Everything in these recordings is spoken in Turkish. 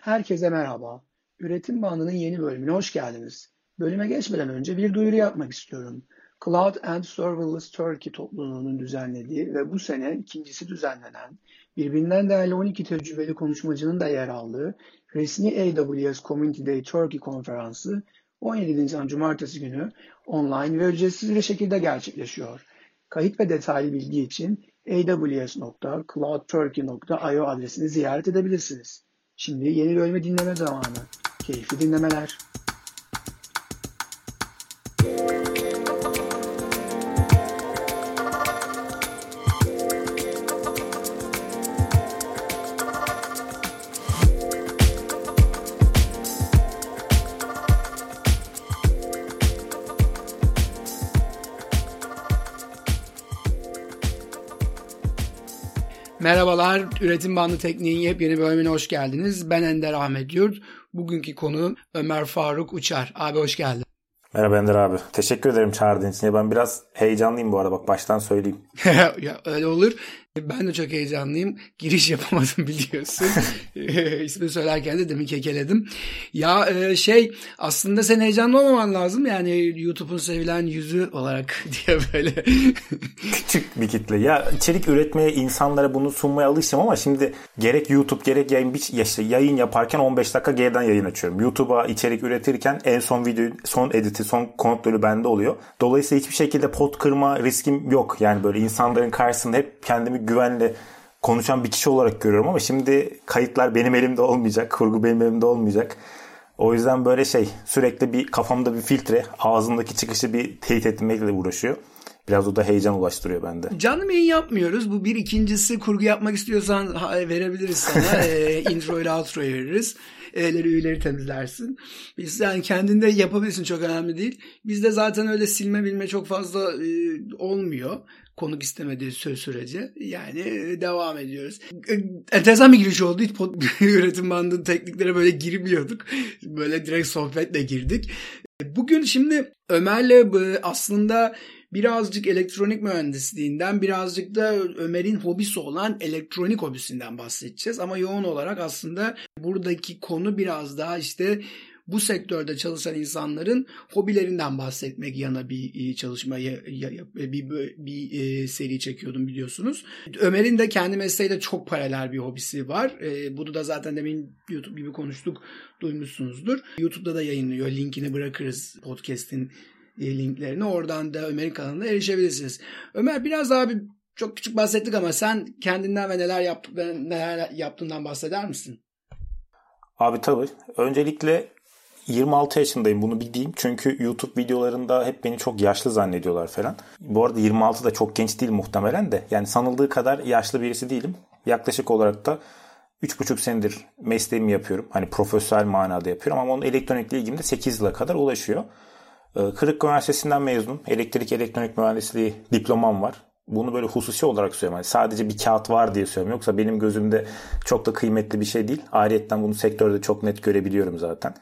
Herkese merhaba. Üretim bandının yeni bölümüne hoş geldiniz. Bölüme geçmeden önce bir duyuru yapmak istiyorum. Cloud and Serverless Turkey topluluğunun düzenlediği ve bu sene ikincisi düzenlenen, birbirinden değerli 12 tecrübeli konuşmacının da yer aldığı resmi AWS Community Day Turkey konferansı 17 Nisan Cumartesi günü online ve ücretsiz bir şekilde gerçekleşiyor. Kayıt ve detaylı bilgi için aws.cloudturkey.io adresini ziyaret edebilirsiniz. Şimdi yeni bölümü dinleme zamanı. Keyifli dinlemeler. Üretim Bandı Tekniği'nin yepyeni bölümüne hoş geldiniz. Ben Ender Ahmet Yurt. Bugünkü konu Ömer Faruk Uçar. Abi hoş geldin. Merhaba Ender abi. Teşekkür ederim çağırdığın için. Ben biraz heyecanlıyım bu arada bak baştan söyleyeyim. ya öyle olur. Ben de çok heyecanlıyım. Giriş yapamadım biliyorsun. İsmi söylerken de demin kekeledim. Ya e, şey aslında sen heyecanlı olmaman lazım. Yani YouTube'un sevilen yüzü olarak diye böyle. Küçük bir kitle. Ya içerik üretmeye insanlara bunu sunmaya alıştım ama şimdi gerek YouTube gerek yayın, işte yayın yaparken 15 dakika geriden yayın açıyorum. YouTube'a içerik üretirken en son videoyu, son editi, son kontrolü bende oluyor. Dolayısıyla hiçbir şekilde pot kırma riskim yok. Yani böyle insanların karşısında hep kendimi güvenle konuşan bir kişi olarak görüyorum ama şimdi kayıtlar benim elimde olmayacak, kurgu benim elimde olmayacak. O yüzden böyle şey sürekli bir kafamda bir filtre, ağzımdaki çıkışı bir teyit etmekle uğraşıyor. Biraz o da heyecan ulaştırıyor bende. Canlı yayın yapmıyoruz. Bu bir ikincisi kurgu yapmak istiyorsan verebiliriz sana. e, intro ile outro'yu veririz. E'leri üyeleri temizlersin. Biz yani kendinde yapabilirsin çok önemli değil. Bizde zaten öyle silme bilme çok fazla e, olmuyor konuk istemediği söz sürece yani e, devam ediyoruz. E, enteresan bir giriş oldu. Hiç üretim bandının tekniklere böyle girmiyorduk. Böyle direkt sohbetle girdik. Bugün şimdi Ömer'le aslında birazcık elektronik mühendisliğinden birazcık da Ömer'in hobisi olan elektronik hobisinden bahsedeceğiz. Ama yoğun olarak aslında buradaki konu biraz daha işte bu sektörde çalışan insanların hobilerinden bahsetmek yana bir e, çalışma bir, bir, bir e, seri çekiyordum biliyorsunuz. Ömer'in de kendi mesleğiyle çok paralel bir hobisi var. E, bunu da zaten demin YouTube gibi konuştuk duymuşsunuzdur. YouTube'da da yayınlıyor. Linkini bırakırız podcast'in linklerini. Oradan da Ömer'in kanalına erişebilirsiniz. Ömer biraz daha bir çok küçük bahsettik ama sen kendinden ve neler yaptık neler yaptığından bahseder misin? Abi tabii. Öncelikle 26 yaşındayım bunu bildiğim. Çünkü YouTube videolarında hep beni çok yaşlı zannediyorlar falan. Bu arada 26 da çok genç değil muhtemelen de. Yani sanıldığı kadar yaşlı birisi değilim. Yaklaşık olarak da 3,5 senedir mesleğimi yapıyorum. Hani profesyonel manada yapıyorum ama onun elektronikle ilgim de 8 yıla kadar ulaşıyor. Ee, Kırık Üniversitesi'nden mezunum. Elektrik elektronik mühendisliği diplomam var. Bunu böyle hususi olarak söylüyorum. Yani sadece bir kağıt var diye söylüyorum. Yoksa benim gözümde çok da kıymetli bir şey değil. Ayrıca bunu sektörde çok net görebiliyorum zaten.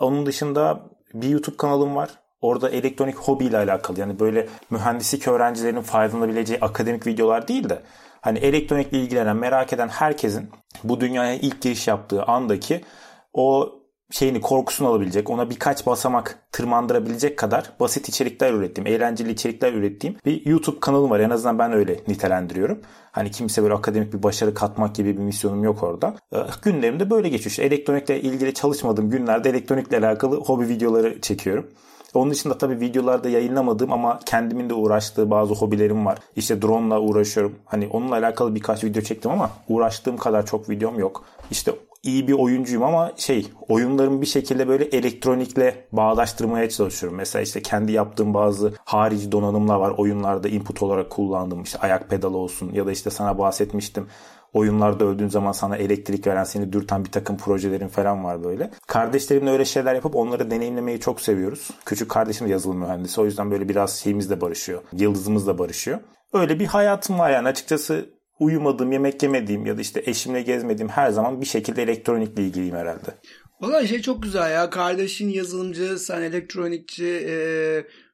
Onun dışında bir YouTube kanalım var. Orada elektronik hobi ile alakalı yani böyle mühendislik öğrencilerinin faydalanabileceği akademik videolar değil de hani elektronikle ilgilenen merak eden herkesin bu dünyaya ilk giriş yaptığı andaki o şeyini korkusunu alabilecek, ona birkaç basamak tırmandırabilecek kadar basit içerikler ürettiğim, eğlenceli içerikler ürettiğim bir YouTube kanalım var. En azından ben öyle nitelendiriyorum. Hani kimse böyle akademik bir başarı katmak gibi bir misyonum yok orada. Ee, günlerim de böyle geçiyor. İşte elektronikle ilgili çalışmadığım günlerde elektronikle alakalı hobi videoları çekiyorum. Onun dışında tabii videolarda yayınlamadığım ama kendimin de uğraştığı bazı hobilerim var. İşte drone ile uğraşıyorum. Hani onunla alakalı birkaç video çektim ama uğraştığım kadar çok videom yok. İşte iyi bir oyuncuyum ama şey oyunlarımı bir şekilde böyle elektronikle bağdaştırmaya çalışıyorum. Mesela işte kendi yaptığım bazı harici donanımlar var oyunlarda input olarak kullandığım işte ayak pedalı olsun ya da işte sana bahsetmiştim oyunlarda öldüğün zaman sana elektrik veren, seni dürten bir takım projelerin falan var böyle. Kardeşlerimle öyle şeyler yapıp onları deneyimlemeyi çok seviyoruz. Küçük kardeşim de yazılım mühendisi. O yüzden böyle biraz şeyimiz de barışıyor. Yıldızımız da barışıyor. Öyle bir hayatım var yani açıkçası uyumadığım, yemek yemediğim ya da işte eşimle gezmediğim her zaman bir şekilde elektronikle ilgiliyim herhalde. Valla şey çok güzel ya. Kardeşin yazılımcı, sen elektronikçi. E,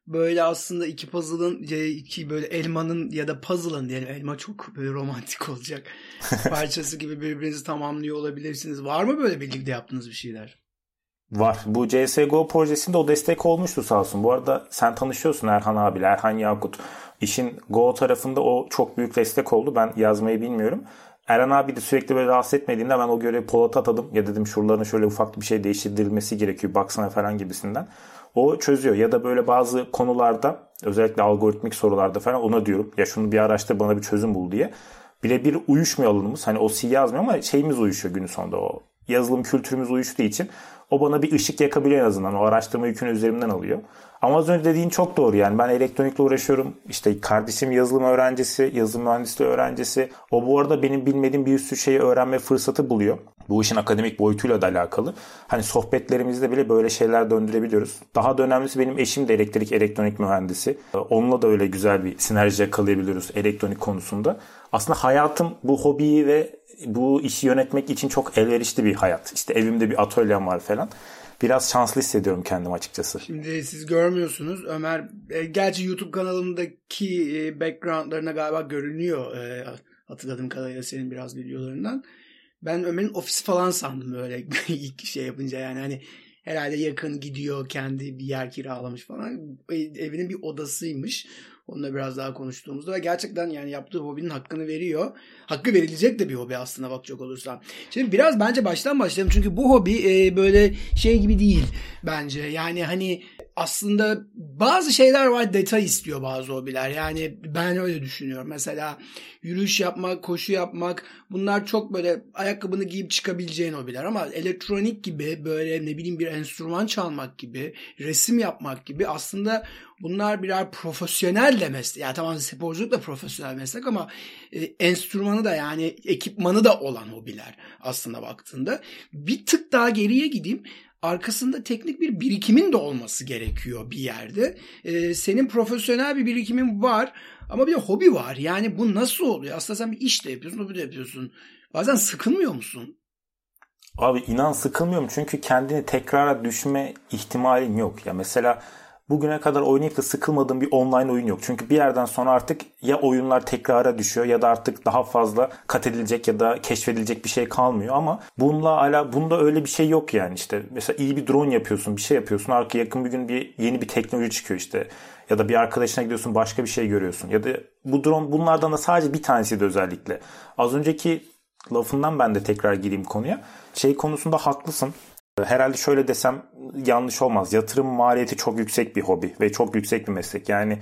böyle aslında iki puzzle'ın iki böyle elmanın ya da puzzle'ın diyelim elma çok böyle romantik olacak parçası gibi birbirinizi tamamlıyor olabilirsiniz. Var mı böyle birlikte yaptığınız bir şeyler? Var. Bu CSGO projesinde o destek olmuştu sağ olsun. Bu arada sen tanışıyorsun Erhan abi, Erhan Yakut. İşin Go tarafında o çok büyük destek oldu. Ben yazmayı bilmiyorum. Erhan abi de sürekli böyle rahatsız etmediğinde ben o görevi Polat'a atadım. Ya dedim şuraların şöyle ufak bir şey değiştirilmesi gerekiyor baksana falan gibisinden. O çözüyor ya da böyle bazı konularda özellikle algoritmik sorularda falan ona diyorum. Ya şunu bir araştır bana bir çözüm bul diye. Birebir uyuşmuyor alanımız. Hani o C yazmıyor ama şeyimiz uyuşuyor günün sonunda o yazılım kültürümüz uyuştuğu için o bana bir ışık yakabiliyor en azından. O araştırma yükünü üzerimden alıyor. Ama az önce dediğin çok doğru yani. Ben elektronikle uğraşıyorum. İşte kardeşim yazılım öğrencisi, yazılım mühendisliği öğrencisi. O bu arada benim bilmediğim bir sürü şeyi öğrenme fırsatı buluyor. Bu işin akademik boyutuyla da alakalı. Hani sohbetlerimizde bile böyle şeyler döndürebiliyoruz. Daha da önemlisi benim eşim de elektrik elektronik mühendisi. Onunla da öyle güzel bir sinerji yakalayabiliyoruz elektronik konusunda. Aslında hayatım bu hobiyi ve bu işi yönetmek için çok elverişli bir hayat. İşte evimde bir atölyem var falan. Biraz şanslı hissediyorum kendim açıkçası. Şimdi siz görmüyorsunuz. Ömer e, gerçi YouTube kanalımdaki e, backgroundlarına galiba görünüyor. E, hatırladığım kadarıyla senin biraz videolarından. Ben Ömer'in ofisi falan sandım böyle ilk şey yapınca yani hani herhalde yakın gidiyor kendi bir yer kiralamış falan. Evinin bir odasıymış. Onunla biraz daha konuştuğumuzda ve gerçekten yani yaptığı hobinin hakkını veriyor. Hakkı verilecek de bir hobi aslında bakacak olursan. Şimdi biraz bence baştan başlayalım çünkü bu hobi e, böyle şey gibi değil bence. Yani hani aslında bazı şeyler var detay istiyor bazı hobiler. Yani ben öyle düşünüyorum. Mesela yürüyüş yapmak, koşu yapmak bunlar çok böyle ayakkabını giyip çıkabileceğin hobiler ama elektronik gibi böyle ne bileyim bir enstrüman çalmak gibi, resim yapmak gibi aslında bunlar birer profesyonel de meslek. Yani tamam sporculuk da profesyonel meslek ama e, enstrümanı da yani ekipmanı da olan hobiler aslında baktığında. Bir tık daha geriye gideyim arkasında teknik bir birikimin de olması gerekiyor bir yerde. Ee, senin profesyonel bir birikimin var ama bir de hobi var. Yani bu nasıl oluyor? Aslında sen bir iş de yapıyorsun, hobi de yapıyorsun. Bazen sıkılmıyor musun? Abi inan sıkılmıyorum çünkü kendini tekrara düşme ihtimalin yok. Ya mesela bugüne kadar oynayıp da sıkılmadığım bir online oyun yok. Çünkü bir yerden sonra artık ya oyunlar tekrara düşüyor ya da artık daha fazla kat edilecek ya da keşfedilecek bir şey kalmıyor. Ama bununla ala bunda öyle bir şey yok yani işte. Mesela iyi bir drone yapıyorsun bir şey yapıyorsun. Arka yakın bir gün bir yeni bir teknoloji çıkıyor işte. Ya da bir arkadaşına gidiyorsun başka bir şey görüyorsun. Ya da bu drone bunlardan da sadece bir tanesi de özellikle. Az önceki lafından ben de tekrar gireyim konuya. Şey konusunda haklısın Herhalde şöyle desem yanlış olmaz. Yatırım maliyeti çok yüksek bir hobi ve çok yüksek bir meslek. Yani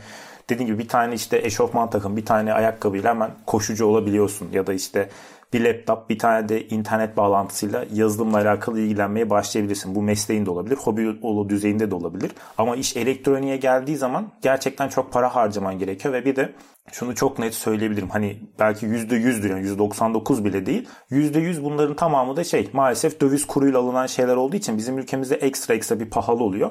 dediğim gibi bir tane işte eşofman takım, bir tane ayakkabıyla hemen koşucu olabiliyorsun. Ya da işte bir laptop, bir tane de internet bağlantısıyla yazılımla alakalı ilgilenmeye başlayabilirsin. Bu mesleğin de olabilir, hobi olu düzeyinde de olabilir. Ama iş elektroniğe geldiği zaman gerçekten çok para harcaman gerekiyor ve bir de şunu çok net söyleyebilirim. Hani belki %100'dür yani %99 bile değil. %100 bunların tamamı da şey maalesef döviz kuruyla alınan şeyler olduğu için bizim ülkemizde ekstra ekstra bir pahalı oluyor.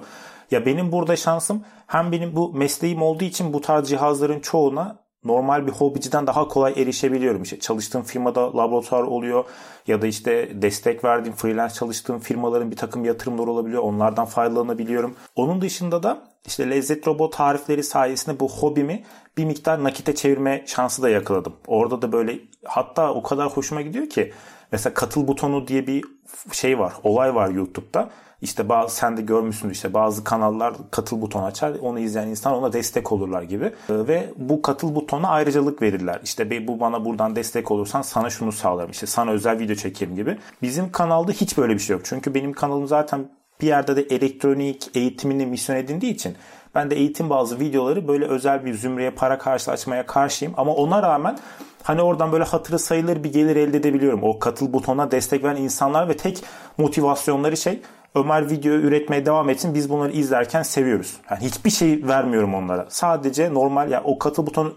Ya benim burada şansım hem benim bu mesleğim olduğu için bu tarz cihazların çoğuna normal bir hobiciden daha kolay erişebiliyorum. İşte çalıştığım firmada laboratuvar oluyor ya da işte destek verdiğim freelance çalıştığım firmaların bir takım yatırımları olabiliyor. Onlardan faydalanabiliyorum. Onun dışında da işte lezzet robot tarifleri sayesinde bu hobimi bir miktar nakite çevirme şansı da yakaladım. Orada da böyle hatta o kadar hoşuma gidiyor ki mesela katıl butonu diye bir şey var, olay var YouTube'da. İşte bazı sen de görmüşsün işte bazı kanallar katıl butonu açar. Onu izleyen insan ona destek olurlar gibi. Ee, ve bu katıl butonuna ayrıcalık verirler. İşte bu bana buradan destek olursan sana şunu sağlarım. İşte sana özel video çekerim gibi. Bizim kanalda hiç böyle bir şey yok. Çünkü benim kanalım zaten bir yerde de elektronik eğitimini misyon edindiği için ben de eğitim bazı videoları böyle özel bir zümreye para karşılaşmaya karşıyım. Ama ona rağmen hani oradan böyle hatırı sayılır bir gelir elde edebiliyorum. O katıl butonuna destek veren insanlar ve tek motivasyonları şey Ömer video üretmeye devam etsin. Biz bunları izlerken seviyoruz. Yani hiçbir şey vermiyorum onlara. Sadece normal ya yani o katıl butonu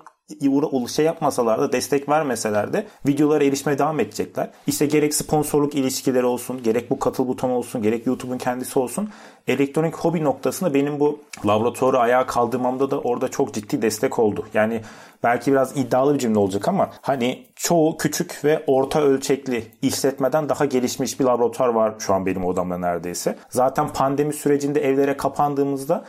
şey yapmasalar da destek vermeseler de videolara erişmeye devam edecekler. İşte gerek sponsorluk ilişkileri olsun, gerek bu katıl butonu olsun, gerek YouTube'un kendisi olsun. Elektronik hobi noktasında benim bu laboratuvarı ayağa kaldırmamda da orada çok ciddi destek oldu. Yani belki biraz iddialı bir cümle olacak ama hani çoğu küçük ve orta ölçekli işletmeden daha gelişmiş bir laboratuvar var şu an benim odamda neredeyse. Zaten pandemi sürecinde evlere kapandığımızda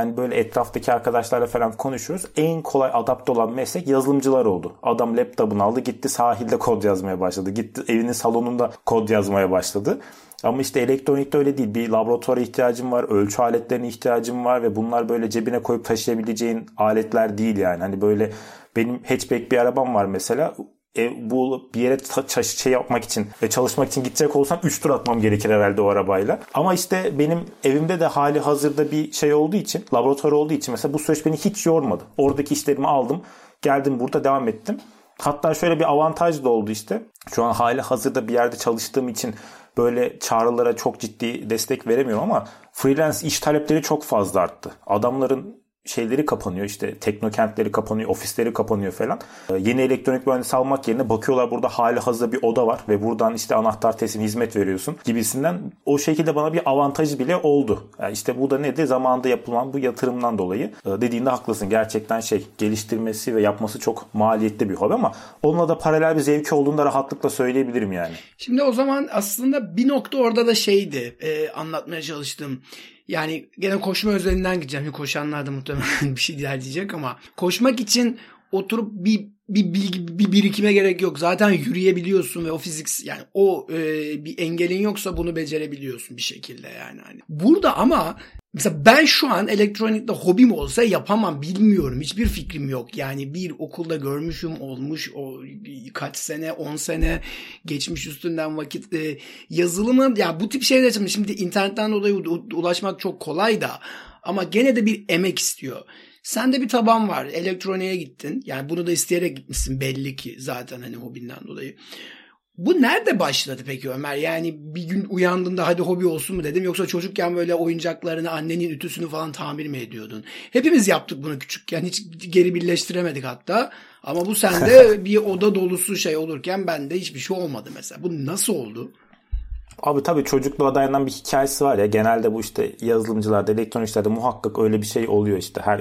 hani böyle etraftaki arkadaşlarla falan konuşuyoruz. En kolay adapte olan meslek yazılımcılar oldu. Adam laptopunu aldı gitti sahilde kod yazmaya başladı. Gitti evinin salonunda kod yazmaya başladı. Ama işte elektronikte öyle değil. Bir laboratuvara ihtiyacım var, ölçü aletlerine ihtiyacım var ve bunlar böyle cebine koyup taşıyabileceğin aletler değil yani. Hani böyle benim hatchback bir arabam var mesela e, bu bir yere şey yapmak için ve çalışmak için gidecek olsam 3 tur atmam gerekir herhalde o arabayla. Ama işte benim evimde de hali hazırda bir şey olduğu için, laboratuvar olduğu için mesela bu süreç beni hiç yormadı. Oradaki işlerimi aldım, geldim burada devam ettim. Hatta şöyle bir avantaj da oldu işte. Şu an hali hazırda bir yerde çalıştığım için böyle çağrılara çok ciddi destek veremiyorum ama freelance iş talepleri çok fazla arttı. Adamların şeyleri kapanıyor işte teknokentleri kapanıyor, ofisleri kapanıyor falan. Ee, yeni elektronik mühendisi almak yerine bakıyorlar burada hali hazırda bir oda var ve buradan işte anahtar teslim hizmet veriyorsun gibisinden o şekilde bana bir avantajı bile oldu. Yani işte bu da nedir? Zamanında yapılan bu yatırımdan dolayı. Ee, dediğinde haklısın. Gerçekten şey geliştirmesi ve yapması çok maliyetli bir hobi ama onunla da paralel bir zevki olduğunu da rahatlıkla söyleyebilirim yani. Şimdi o zaman aslında bir nokta orada da şeydi e, anlatmaya çalıştığım yani gene koşma özelinden gideceğim. Koşanlar da muhtemelen bir şey diyecek ama koşmak için oturup bir bir bilgi bir birikime gerek yok. Zaten yürüyebiliyorsun ve o fizik yani o e, bir engelin yoksa bunu becerebiliyorsun bir şekilde yani hani. Burada ama Mesela ben şu an elektronikte hobim olsa yapamam bilmiyorum. Hiçbir fikrim yok. Yani bir okulda görmüşüm olmuş o kaç sene 10 sene geçmiş üstünden vakit e, yazılımı ya bu tip şeyler şimdi internetten dolayı ulaşmak çok kolay da ama gene de bir emek istiyor. Sende bir taban var. Elektroniğe gittin. Yani bunu da isteyerek gitmişsin belli ki zaten hani hobinden dolayı. Bu nerede başladı peki Ömer? Yani bir gün uyandığında hadi hobi olsun mu dedim yoksa çocukken böyle oyuncaklarını annenin ütüsünü falan tamir mi ediyordun? Hepimiz yaptık bunu küçükken hiç geri birleştiremedik hatta. Ama bu sende bir oda dolusu şey olurken bende hiçbir şey olmadı mesela. Bu nasıl oldu? Abi tabii çocukluğa dayanan bir hikayesi var ya. Genelde bu işte yazılımcılarda, elektroniklerde muhakkak öyle bir şey oluyor işte. Her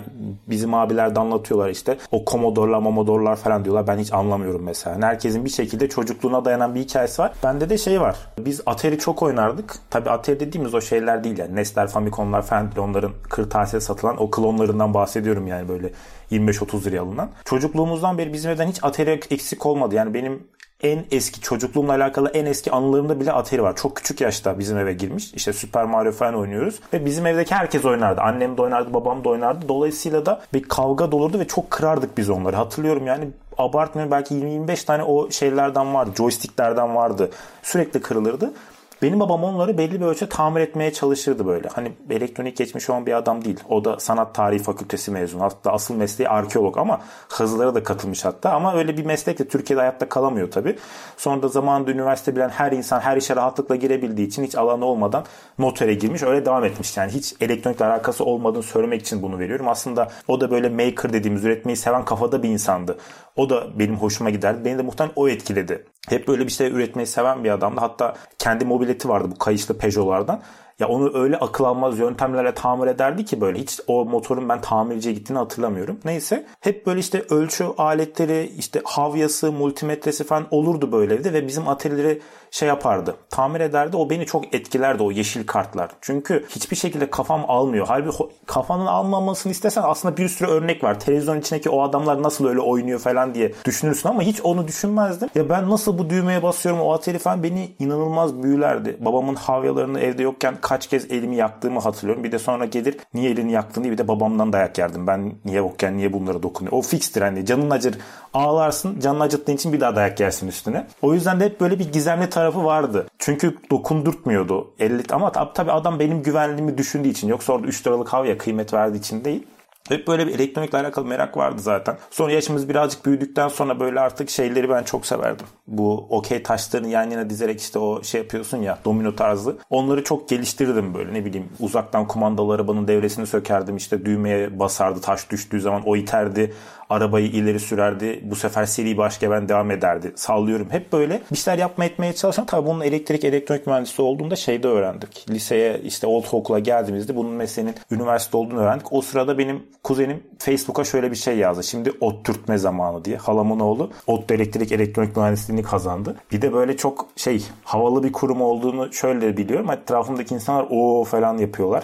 bizim abiler de anlatıyorlar işte. O komodorlar, momodorlar falan diyorlar. Ben hiç anlamıyorum mesela. Herkesin bir şekilde çocukluğuna dayanan bir hikayesi var. Bende de şey var. Biz Atari çok oynardık. Tabii Atari dediğimiz o şeyler değil yani. Nesler, Famicom'lar falan değil. Onların kırtasiye satılan o klonlarından bahsediyorum yani böyle 25-30 liraya alınan. Çocukluğumuzdan beri bizim evden hiç Atari eksik olmadı. Yani benim en eski çocukluğumla alakalı en eski anılarımda bile Atari var. Çok küçük yaşta bizim eve girmiş. İşte Super Mario falan oynuyoruz. Ve bizim evdeki herkes oynardı. Annem de oynardı, babam da oynardı. Dolayısıyla da bir kavga dolurdu ve çok kırardık biz onları. Hatırlıyorum yani abartmıyorum belki 20-25 tane o şeylerden vardı. Joysticklerden vardı. Sürekli kırılırdı. Benim babam onları belli bir ölçüde tamir etmeye çalışırdı böyle. Hani elektronik geçmiş olan bir adam değil. O da sanat tarihi fakültesi mezunu. Hatta asıl mesleği arkeolog ama hızlara da katılmış hatta. Ama öyle bir meslek de Türkiye'de hayatta kalamıyor tabii. Sonra da zamanında üniversite bilen her insan her işe rahatlıkla girebildiği için hiç alanı olmadan notere girmiş. Öyle devam etmiş. Yani hiç elektronikle alakası olmadığını söylemek için bunu veriyorum. Aslında o da böyle maker dediğimiz üretmeyi seven kafada bir insandı. O da benim hoşuma giderdi. Beni de muhtemelen o etkiledi. Hep böyle bir şey üretmeyi seven bir adamdı. Hatta kendi mobileti vardı bu kayışlı Peugeot'lardan. Ya onu öyle akıl almaz yöntemlerle tamir ederdi ki böyle hiç o motorun ben tamirciye gittiğini hatırlamıyorum. Neyse hep böyle işte ölçü aletleri işte havyası multimetresi falan olurdu böyle evde ve bizim atölyeleri şey yapardı. Tamir ederdi. O beni çok etkilerdi o yeşil kartlar. Çünkü hiçbir şekilde kafam almıyor. Halbuki kafanın almamasını istesen aslında bir sürü örnek var. Televizyon içindeki o adamlar nasıl öyle oynuyor falan diye düşünürsün ama hiç onu düşünmezdim. Ya ben nasıl bu düğmeye basıyorum o atölye falan beni inanılmaz büyülerdi. Babamın havyalarını evde yokken kaç kez elimi yaktığımı hatırlıyorum. Bir de sonra gelir niye elini yaktın diye bir de babamdan dayak yerdim. Ben niye yokken niye bunlara dokunuyor. O fikstir hani canın acır ağlarsın canını acıttığın için bir daha dayak yersin üstüne. O yüzden de hep böyle bir gizemli tarafı vardı. Çünkü dokundurtmuyordu. 50 ama tabii adam benim güvenliğimi düşündüğü için yoksa orada 3 liralık havya kıymet verdiği için değil. Hep böyle bir elektronikle alakalı merak vardı zaten. Sonra yaşımız birazcık büyüdükten sonra böyle artık şeyleri ben çok severdim. Bu okey taşlarını yan yana dizerek işte o şey yapıyorsun ya domino tarzı. Onları çok geliştirdim böyle ne bileyim uzaktan kumandalı arabanın devresini sökerdim işte düğmeye basardı taş düştüğü zaman o iterdi arabayı ileri sürerdi. Bu sefer seri başka ben devam ederdi. Sallıyorum. Hep böyle bir şeyler yapma etmeye çalışan tabii bunun elektrik elektronik mühendisi olduğunda şeyde öğrendik. Liseye işte ortaokula geldiğimizde bunun mesleğinin üniversite olduğunu öğrendik. O sırada benim kuzenim Facebook'a şöyle bir şey yazdı. Şimdi ot türtme zamanı diye. Halamın oğlu ot elektrik elektronik mühendisliğini kazandı. Bir de böyle çok şey havalı bir kurum olduğunu şöyle biliyorum. Etrafımdaki insanlar o falan yapıyorlar.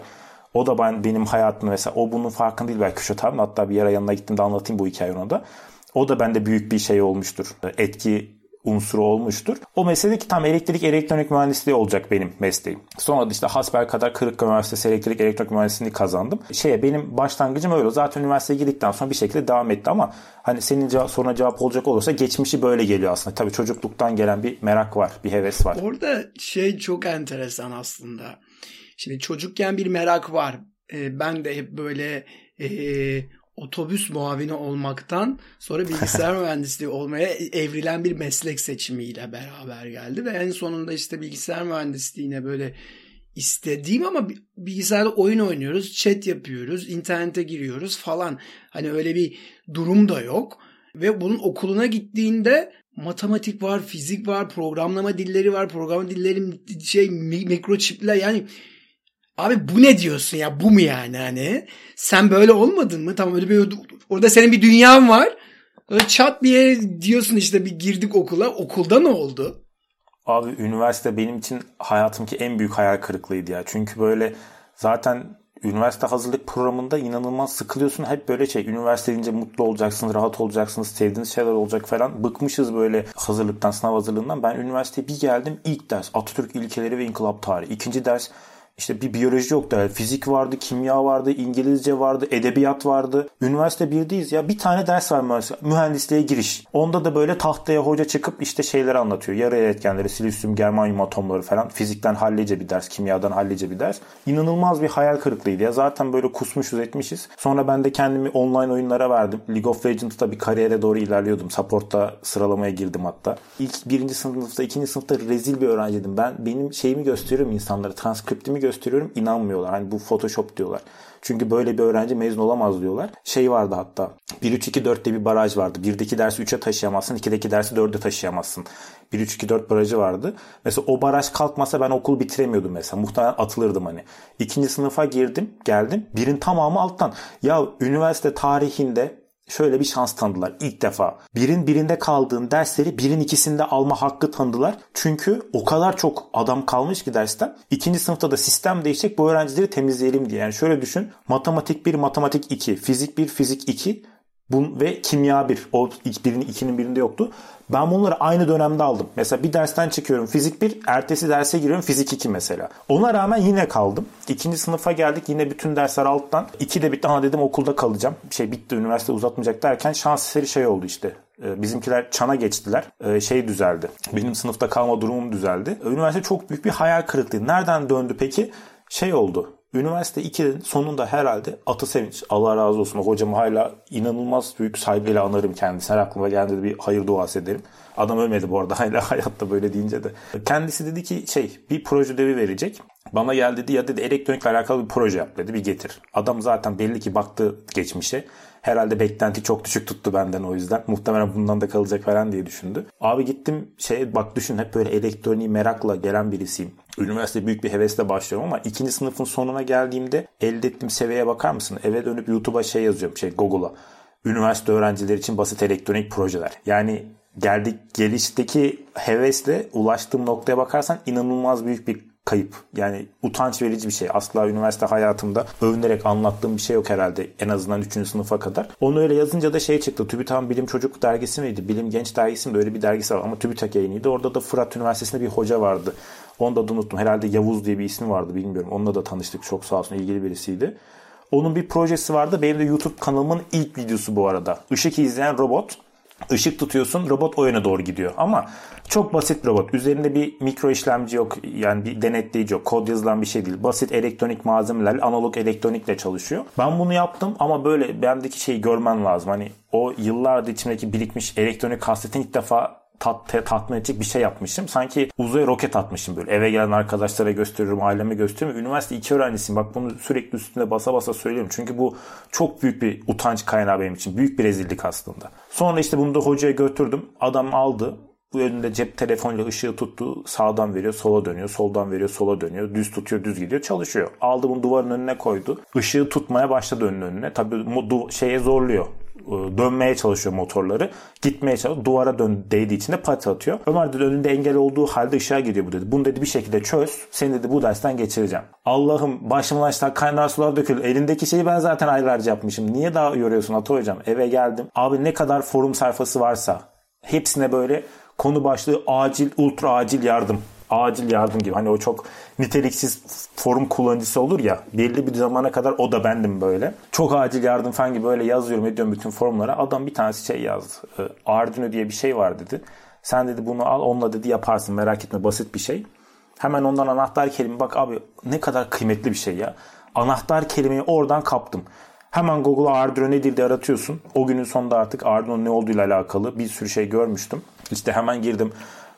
O da ben benim hayatımda mesela o bunun farkında değil belki Küşat abi. Hatta bir yere yanına gittiğimde anlatayım bu hikayeyi ona da. O da bende büyük bir şey olmuştur. Etki unsuru olmuştur. O mesele ki tam elektrik elektronik mühendisliği olacak benim mesleğim. Sonra da işte hasbel kadar Kırıkkale Üniversitesi elektrik elektronik mühendisliğini kazandım. Şeye benim başlangıcım öyle. Zaten üniversiteye girdikten sonra bir şekilde devam etti ama hani senin cevap, soruna cevap olacak olursa geçmişi böyle geliyor aslında. Tabii çocukluktan gelen bir merak var, bir heves var. Orada şey çok enteresan aslında. Şimdi çocukken bir merak var. Ee, ben de hep böyle e, otobüs muavini olmaktan sonra bilgisayar mühendisliği olmaya evrilen bir meslek seçimiyle beraber geldi ve en sonunda işte bilgisayar mühendisliğine böyle istediğim ama bilgisayarda oyun oynuyoruz, chat yapıyoruz, internete giriyoruz falan. Hani öyle bir durum da yok. Ve bunun okuluna gittiğinde matematik var, fizik var, programlama dilleri var, programlama dilleri şey mikroçipler yani Abi bu ne diyorsun ya? Bu mu yani hani? Sen böyle olmadın mı? Tamam öyle bir orada senin bir dünyan var. Öyle çat bir yere diyorsun işte bir girdik okula. Okulda ne oldu? Abi üniversite benim için hayatımki en büyük hayal kırıklığıydı ya. Çünkü böyle zaten üniversite hazırlık programında inanılmaz sıkılıyorsun. Hep böyle şey üniversite deyince mutlu olacaksınız, rahat olacaksınız, sevdiğiniz şeyler olacak falan. Bıkmışız böyle hazırlıktan, sınav hazırlığından. Ben üniversiteye bir geldim ilk ders Atatürk ilkeleri ve inkılap tarihi. İkinci ders işte bir biyoloji yoktu. Yani fizik vardı, kimya vardı, İngilizce vardı, edebiyat vardı. Üniversite birdeyiz ya. Bir tane ders var mühendisliğe giriş. Onda da böyle tahtaya hoca çıkıp işte şeyleri anlatıyor. Yarı etkenleri, silisyum, germanyum atomları falan. Fizikten hallice bir ders, kimyadan hallice bir ders. İnanılmaz bir hayal kırıklığıydı ya. Zaten böyle kusmuşuz etmişiz. Sonra ben de kendimi online oyunlara verdim. League of Legends'ta bir kariyere doğru ilerliyordum. Support'ta sıralamaya girdim hatta. İlk birinci sınıfta, ikinci sınıfta rezil bir öğrenciydim. Ben benim şeyimi gösteriyorum insanlara. Transkriptimi gösteriyorum inanmıyorlar. Hani bu Photoshop diyorlar. Çünkü böyle bir öğrenci mezun olamaz diyorlar. Şey vardı hatta 1-3-2-4'te bir baraj vardı. 1'deki dersi 3'e taşıyamazsın. 2'deki dersi 4'e taşıyamazsın. 1-3-2-4 barajı vardı. Mesela o baraj kalkmasa ben okul bitiremiyordum mesela. Muhtemelen atılırdım hani. İkinci sınıfa girdim geldim. Birin tamamı alttan. Ya üniversite tarihinde şöyle bir şans tanıdılar ilk defa. Birin birinde kaldığın dersleri birin ikisinde alma hakkı tanıdılar. Çünkü o kadar çok adam kalmış ki dersten. İkinci sınıfta da sistem değişecek bu öğrencileri temizleyelim diye. Yani şöyle düşün. Matematik 1, matematik 2, fizik 1, fizik 2 Bun ve kimya 1. O birinin ikinin birinde yoktu. Ben bunları aynı dönemde aldım. Mesela bir dersten çıkıyorum fizik 1, ertesi derse giriyorum fizik 2 mesela. Ona rağmen yine kaldım. İkinci sınıfa geldik yine bütün dersler alttan. İki de bitti. Ha dedim okulda kalacağım. Şey bitti üniversite uzatmayacak derken şans eseri şey oldu işte. Ee, bizimkiler çana geçtiler. Ee, şey düzeldi. Benim sınıfta kalma durumum düzeldi. Üniversite çok büyük bir hayal kırıklığı. Nereden döndü peki? Şey oldu. Üniversite 2'nin sonunda herhalde Atı Sevinç, Allah razı olsun hocamı hala inanılmaz büyük saygıyla anarım kendisine. Her aklıma geldiğinde bir hayır duası ederim. Adam ölmedi bu arada hala hayatta böyle deyince de. Kendisi dedi ki şey bir proje ödevi verecek. Bana gel dedi ya dedi elektronikle alakalı bir proje yap dedi bir getir. Adam zaten belli ki baktı geçmişe. Herhalde beklenti çok düşük tuttu benden o yüzden. Muhtemelen bundan da kalacak falan diye düşündü. Abi gittim şey bak düşün hep böyle elektroniği merakla gelen birisiyim. Üniversite büyük bir hevesle başlıyorum ama ikinci sınıfın sonuna geldiğimde elde ettiğim seviyeye bakar mısın? Eve dönüp YouTube'a şey yazıyorum şey Google'a. Üniversite öğrencileri için basit elektronik projeler. Yani geldik gelişteki hevesle ulaştığım noktaya bakarsan inanılmaz büyük bir kayıp. Yani utanç verici bir şey. Asla üniversite hayatımda övünerek anlattığım bir şey yok herhalde. En azından 3. sınıfa kadar. Onu öyle yazınca da şey çıktı. TÜBİTAK Bilim Çocuk dergisi miydi? Bilim Genç dergisi mi? Öyle bir dergisi var ama TÜBİTAK yayınıydı. Orada da Fırat Üniversitesi'nde bir hoca vardı. Onu da unuttum. Herhalde Yavuz diye bir ismi vardı bilmiyorum. Onunla da tanıştık. Çok sağ olsun ilgili birisiydi. Onun bir projesi vardı. Benim de YouTube kanalımın ilk videosu bu arada. Işık izleyen robot. Işık tutuyorsun robot o yöne doğru gidiyor. Ama çok basit robot. Üzerinde bir mikro işlemci yok. Yani bir denetleyici yok. Kod yazılan bir şey değil. Basit elektronik malzemeler, analog elektronikle çalışıyor. Ben bunu yaptım ama böyle bendeki şeyi görmen lazım. Hani o yıllardır içimdeki birikmiş elektronik hasretin ilk defa tat, tatmin edecek bir şey yapmışım. Sanki uzaya roket atmışım böyle. Eve gelen arkadaşlara gösteriyorum, aileme gösteriyorum. Üniversite iki öğrencisiyim. Bak bunu sürekli üstünde basa basa söylüyorum. Çünkü bu çok büyük bir utanç kaynağı benim için. Büyük bir rezillik aslında. Sonra işte bunu da hocaya götürdüm. Adam aldı. Bu önünde cep telefonuyla ışığı tuttu. Sağdan veriyor, sola dönüyor. Soldan veriyor, sola dönüyor. Düz tutuyor, düz gidiyor. Çalışıyor. Aldı bunu duvarın önüne koydu. Işığı tutmaya başladı önün önüne. Tabii şeye zorluyor dönmeye çalışıyor motorları. Gitmeye çalışıyor. Duvara dön değdiği için de pati atıyor. Ömer dedi önünde engel olduğu halde ışığa gidiyor bu dedi. Bunu dedi bir şekilde çöz. Seni dedi bu dersten geçireceğim. Allah'ım başımın aşağı kaynar sular döküldü. Elindeki şeyi ben zaten aylarca yapmışım. Niye daha yoruyorsun Ata hocam? Eve geldim. Abi ne kadar forum sayfası varsa hepsine böyle konu başlığı acil ultra acil yardım acil yardım gibi. Hani o çok niteliksiz forum kullanıcısı olur ya. Belli bir zamana kadar o da bendim böyle. Çok acil yardım falan gibi böyle yazıyorum ediyorum bütün forumlara. Adam bir tanesi şey yazdı. E, Arduino diye bir şey var dedi. Sen dedi bunu al onunla dedi yaparsın merak etme basit bir şey. Hemen ondan anahtar kelime bak abi ne kadar kıymetli bir şey ya. Anahtar kelimeyi oradan kaptım. Hemen Google'a Arduino nedir diye aratıyorsun. O günün sonunda artık Arduino ne olduğuyla alakalı bir sürü şey görmüştüm. İşte hemen girdim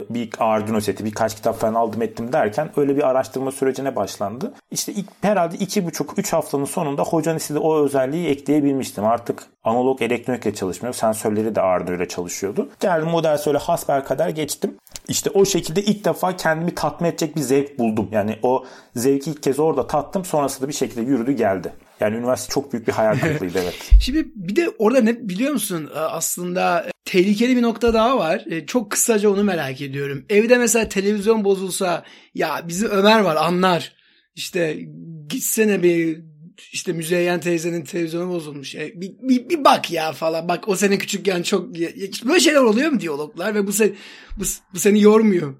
bir Arduino seti birkaç kitap falan aldım ettim derken öyle bir araştırma sürecine başlandı. İşte ilk, herhalde iki buçuk üç haftanın sonunda hocanın istediği o özelliği ekleyebilmiştim. Artık analog elektronikle çalışmıyor. Sensörleri de Arduino ile çalışıyordu. Geldim model söyle hasbel kadar geçtim. İşte o şekilde ilk defa kendimi tatmin edecek bir zevk buldum. Yani o zevki ilk kez orada tattım. Sonrasında bir şekilde yürüdü geldi. Yani üniversite çok büyük bir hayal kırıklığıydı evet. Şimdi bir de orada ne biliyor musun? Aslında tehlikeli bir nokta daha var. E, çok kısaca onu merak ediyorum. Evde mesela televizyon bozulsa ya bizim Ömer var anlar. İşte gitsene bir işte Müzeyyen teyzenin televizyonu bozulmuş. E, bir, bir, bir bak ya falan. Bak o sene küçükken çok böyle şeyler oluyor mu diyaloglar ve bu seni bu, bu seni yormuyor.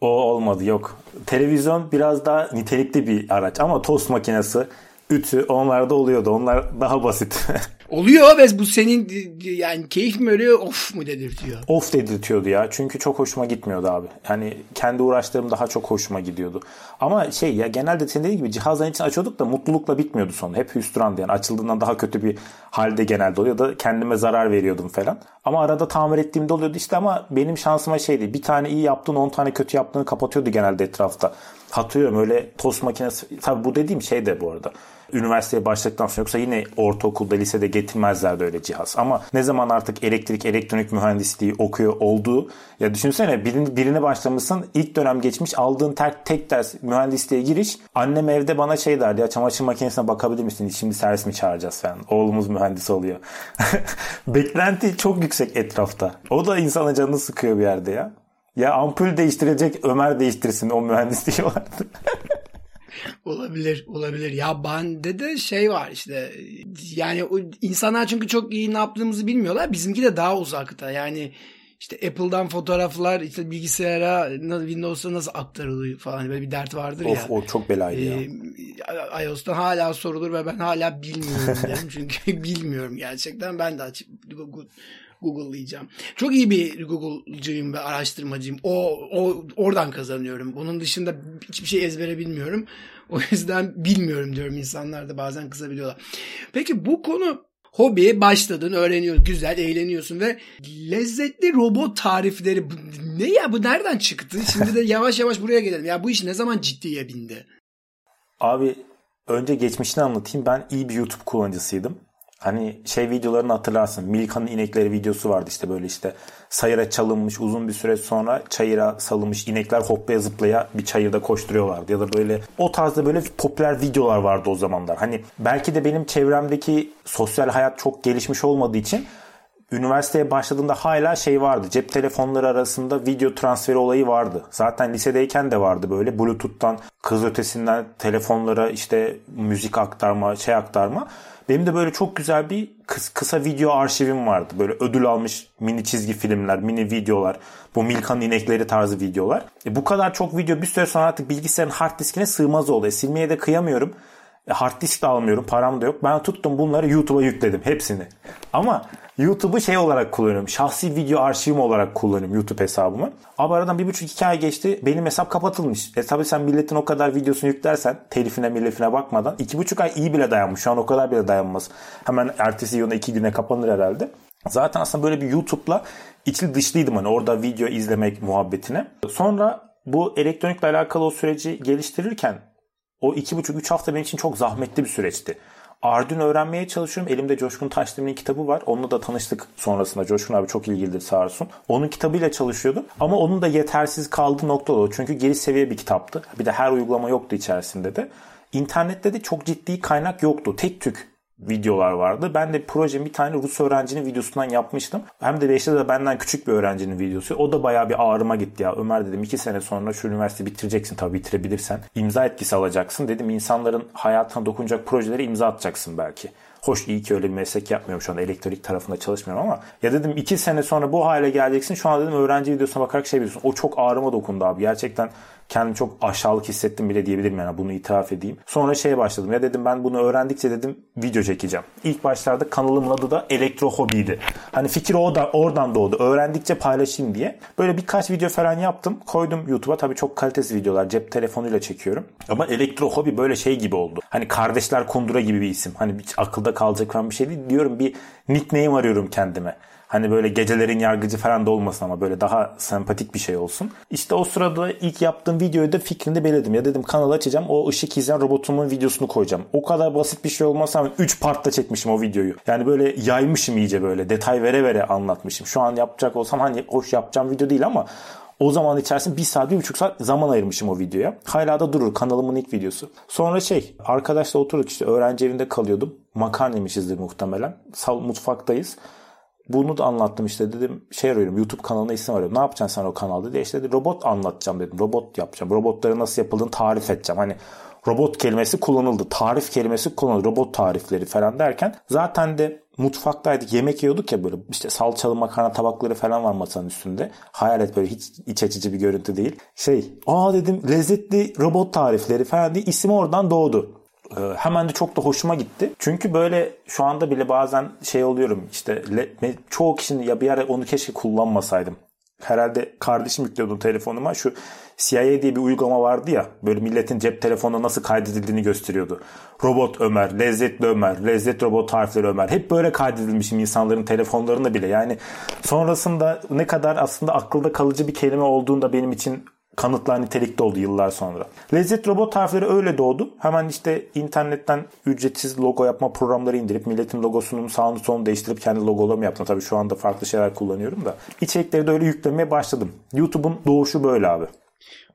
O olmadı yok. Televizyon biraz daha nitelikli bir araç ama tost makinesi ütü onlarda oluyordu. Onlar daha basit. Oluyor ve bu senin yani keyif mi öyle of mu dedirtiyor? Of dedirtiyordu ya. Çünkü çok hoşuma gitmiyordu abi. Yani kendi uğraşlarım daha çok hoşuma gidiyordu. Ama şey ya genelde senin dediğin gibi cihazların için açıyorduk da mutlulukla bitmiyordu sonu. Hep hüstrandı yani. Açıldığından daha kötü bir halde genelde oluyor da kendime zarar veriyordum falan. Ama arada tamir ettiğimde oluyordu işte ama benim şansıma şeydi. Bir tane iyi yaptığın 10 tane kötü yaptığını kapatıyordu genelde etrafta. Hatırlıyorum öyle tost makinesi. Tabii bu dediğim şey de bu arada üniversiteye başladıktan sonra yoksa yine ortaokulda lisede getirmezlerdi öyle cihaz. Ama ne zaman artık elektrik elektronik mühendisliği okuyor olduğu ya düşünsene birini, birine başlamışsın ilk dönem geçmiş aldığın tek, tek ders mühendisliğe giriş annem evde bana şey derdi ya çamaşır makinesine bakabilir misin şimdi servis mi çağıracağız falan oğlumuz mühendis oluyor. Beklenti çok yüksek etrafta. O da insanın canını sıkıyor bir yerde ya. Ya ampul değiştirecek Ömer değiştirsin o mühendisliği vardı. olabilir, olabilir. Ya bende de şey var işte. Yani o insanlar çünkü çok iyi ne yaptığımızı bilmiyorlar. Bizimki de daha uzakta. Yani işte Apple'dan fotoğraflar işte bilgisayara Windows'a nasıl aktarılıyor falan böyle bir dert vardır of, ya. O çok belaydı ee, ya. iOS'tan hala sorulur ve ben hala bilmiyorum derim çünkü bilmiyorum gerçekten. Ben de açıp Google'layacağım. Çok iyi bir Google'cıyım ve araştırmacıyım. O, o oradan kazanıyorum. Bunun dışında hiçbir şey ezbere bilmiyorum. O yüzden bilmiyorum diyorum insanlar da bazen kızabiliyorlar. Peki bu konu hobiye başladın, öğreniyorsun, güzel, eğleniyorsun ve lezzetli robot tarifleri ne ya bu nereden çıktı? Şimdi de yavaş yavaş buraya gelelim. Ya bu iş ne zaman ciddiye bindi? Abi önce geçmişini anlatayım. Ben iyi bir YouTube kullanıcısıydım. Hani şey videolarını hatırlarsın. Milka'nın inekleri videosu vardı işte böyle işte sayıra çalınmış uzun bir süre sonra çayıra salınmış inekler hoplaya zıplaya bir çayırda koşturuyorlardı. Ya da böyle o tarzda böyle popüler videolar vardı o zamanlar. Hani belki de benim çevremdeki sosyal hayat çok gelişmiş olmadığı için üniversiteye başladığımda hala şey vardı. Cep telefonları arasında video transferi olayı vardı. Zaten lisedeyken de vardı böyle Bluetooth'tan kız ötesinden telefonlara işte müzik aktarma, şey aktarma. Benim de böyle çok güzel bir kısa video arşivim vardı. Böyle ödül almış mini çizgi filmler, mini videolar. Bu Milka'nın inekleri tarzı videolar. E bu kadar çok video bir süre sonra artık bilgisayarın hard diskine sığmaz oldu. E silmeye de kıyamıyorum. E hard disk de almıyorum. Param da yok. Ben tuttum bunları YouTube'a yükledim. Hepsini. Ama YouTube'u şey olarak kullanıyorum. Şahsi video arşivim olarak kullanıyorum YouTube hesabımı. Ama aradan bir buçuk iki ay geçti. Benim hesap kapatılmış. E tabi sen milletin o kadar videosunu yüklersen telifine millefine bakmadan iki buçuk ay iyi bile dayanmış. Şu an o kadar bile dayanmaz. Hemen ertesi yılda iki güne kapanır herhalde. Zaten aslında böyle bir YouTube'la içli dışlıydım hani orada video izlemek muhabbetine. Sonra bu elektronikle alakalı o süreci geliştirirken o iki buçuk üç hafta benim için çok zahmetli bir süreçti. Arduino öğrenmeye çalışıyorum. Elimde Coşkun Taşdemir'in kitabı var. Onunla da tanıştık sonrasında. Coşkun abi çok ilgilidir sağ olsun. Onun kitabıyla çalışıyordum. Ama onun da yetersiz kaldığı nokta o. Çünkü geri seviye bir kitaptı. Bir de her uygulama yoktu içerisinde de. İnternette de çok ciddi kaynak yoktu. Tek tük videolar vardı. Ben de proje bir tane Rus öğrencinin videosundan yapmıştım. Hem de Beşte de benden küçük bir öğrencinin videosu. O da bayağı bir ağrıma gitti ya. Ömer dedim iki sene sonra şu üniversite bitireceksin tabii bitirebilirsen. İmza etkisi alacaksın. Dedim insanların hayatına dokunacak projelere imza atacaksın belki. Hoş iyi ki öyle bir meslek yapmıyorum şu anda elektrik tarafında çalışmıyorum ama ya dedim iki sene sonra bu hale geleceksin. Şu an dedim öğrenci videosuna bakarak şey biliyorsun. O çok ağrıma dokundu abi. Gerçekten kendimi çok aşağılık hissettim bile diyebilirim yani bunu itiraf edeyim. Sonra şeye başladım ya dedim ben bunu öğrendikçe dedim video çekeceğim. İlk başlarda kanalımın adı da Elektro Hobiydi. Hani fikir o da oradan doğdu. Öğrendikçe paylaşayım diye. Böyle birkaç video falan yaptım. Koydum YouTube'a. Tabii çok kalitesiz videolar. Cep telefonuyla çekiyorum. Ama Elektro Hobi böyle şey gibi oldu. Hani Kardeşler Kundura gibi bir isim. Hani hiç akılda kalacak falan bir şey değil. Diyorum bir nickname arıyorum kendime. Hani böyle gecelerin yargıcı falan da olmasın ama böyle daha sempatik bir şey olsun. İşte o sırada ilk yaptığım videoyu da fikrini belirledim. Ya dedim kanal açacağım o ışık izleyen robotumun videosunu koyacağım. O kadar basit bir şey olmasa ama 3 partta çekmişim o videoyu. Yani böyle yaymışım iyice böyle detay vere vere anlatmışım. Şu an yapacak olsam hani hoş yapacağım video değil ama o zaman içerisinde bir saat, bir buçuk saat zaman ayırmışım o videoya. Hala da durur kanalımın ilk videosu. Sonra şey arkadaşla oturduk işte öğrenci evinde kalıyordum. Makarna yemişizdir muhtemelen. Sal mutfaktayız. Bunu da anlattım işte dedim şey arıyorum YouTube kanalına isim arıyorum. Ne yapacaksın sen o kanalda diye işte dedi, robot anlatacağım dedim. Robot yapacağım. Robotları nasıl yapıldığını tarif edeceğim. Hani robot kelimesi kullanıldı. Tarif kelimesi kullanıldı. Robot tarifleri falan derken zaten de mutfaktaydık yemek yiyorduk ya böyle işte salçalı makarna tabakları falan var masanın üstünde. Hayal et böyle hiç iç açıcı bir görüntü değil. Şey aa dedim lezzetli robot tarifleri falan diye isim oradan doğdu. Ee, hemen de çok da hoşuma gitti. Çünkü böyle şu anda bile bazen şey oluyorum işte çoğu kişinin ya bir ara onu keşke kullanmasaydım. Herhalde kardeşim yüklüyordu telefonuma şu CIA diye bir uygulama vardı ya böyle milletin cep telefonuna nasıl kaydedildiğini gösteriyordu. Robot Ömer, lezzetli Ömer, lezzet robot tarifleri Ömer. Hep böyle kaydedilmişim insanların telefonlarında bile. Yani sonrasında ne kadar aslında akılda kalıcı bir kelime olduğunda benim için kanıtlar nitelikte oldu yıllar sonra. Lezzet robot tarifleri öyle doğdu. Hemen işte internetten ücretsiz logo yapma programları indirip milletin logosunun sağını solunu değiştirip kendi logolarımı yaptım. Tabii şu anda farklı şeyler kullanıyorum da. İçerikleri de öyle yüklemeye başladım. YouTube'un doğuşu böyle abi.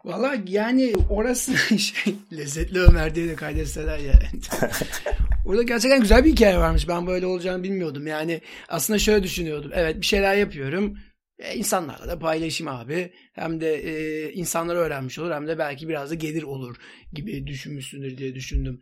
Valla yani orası şey lezzetli Ömer diye de kaydetseler ya. Orada gerçekten güzel bir hikaye varmış. Ben böyle olacağını bilmiyordum. Yani aslında şöyle düşünüyordum. Evet bir şeyler yapıyorum. E, insanlarla da paylaşayım abi. Hem de e, insanlar öğrenmiş olur hem de belki biraz da gelir olur gibi düşünmüşsündür diye düşündüm.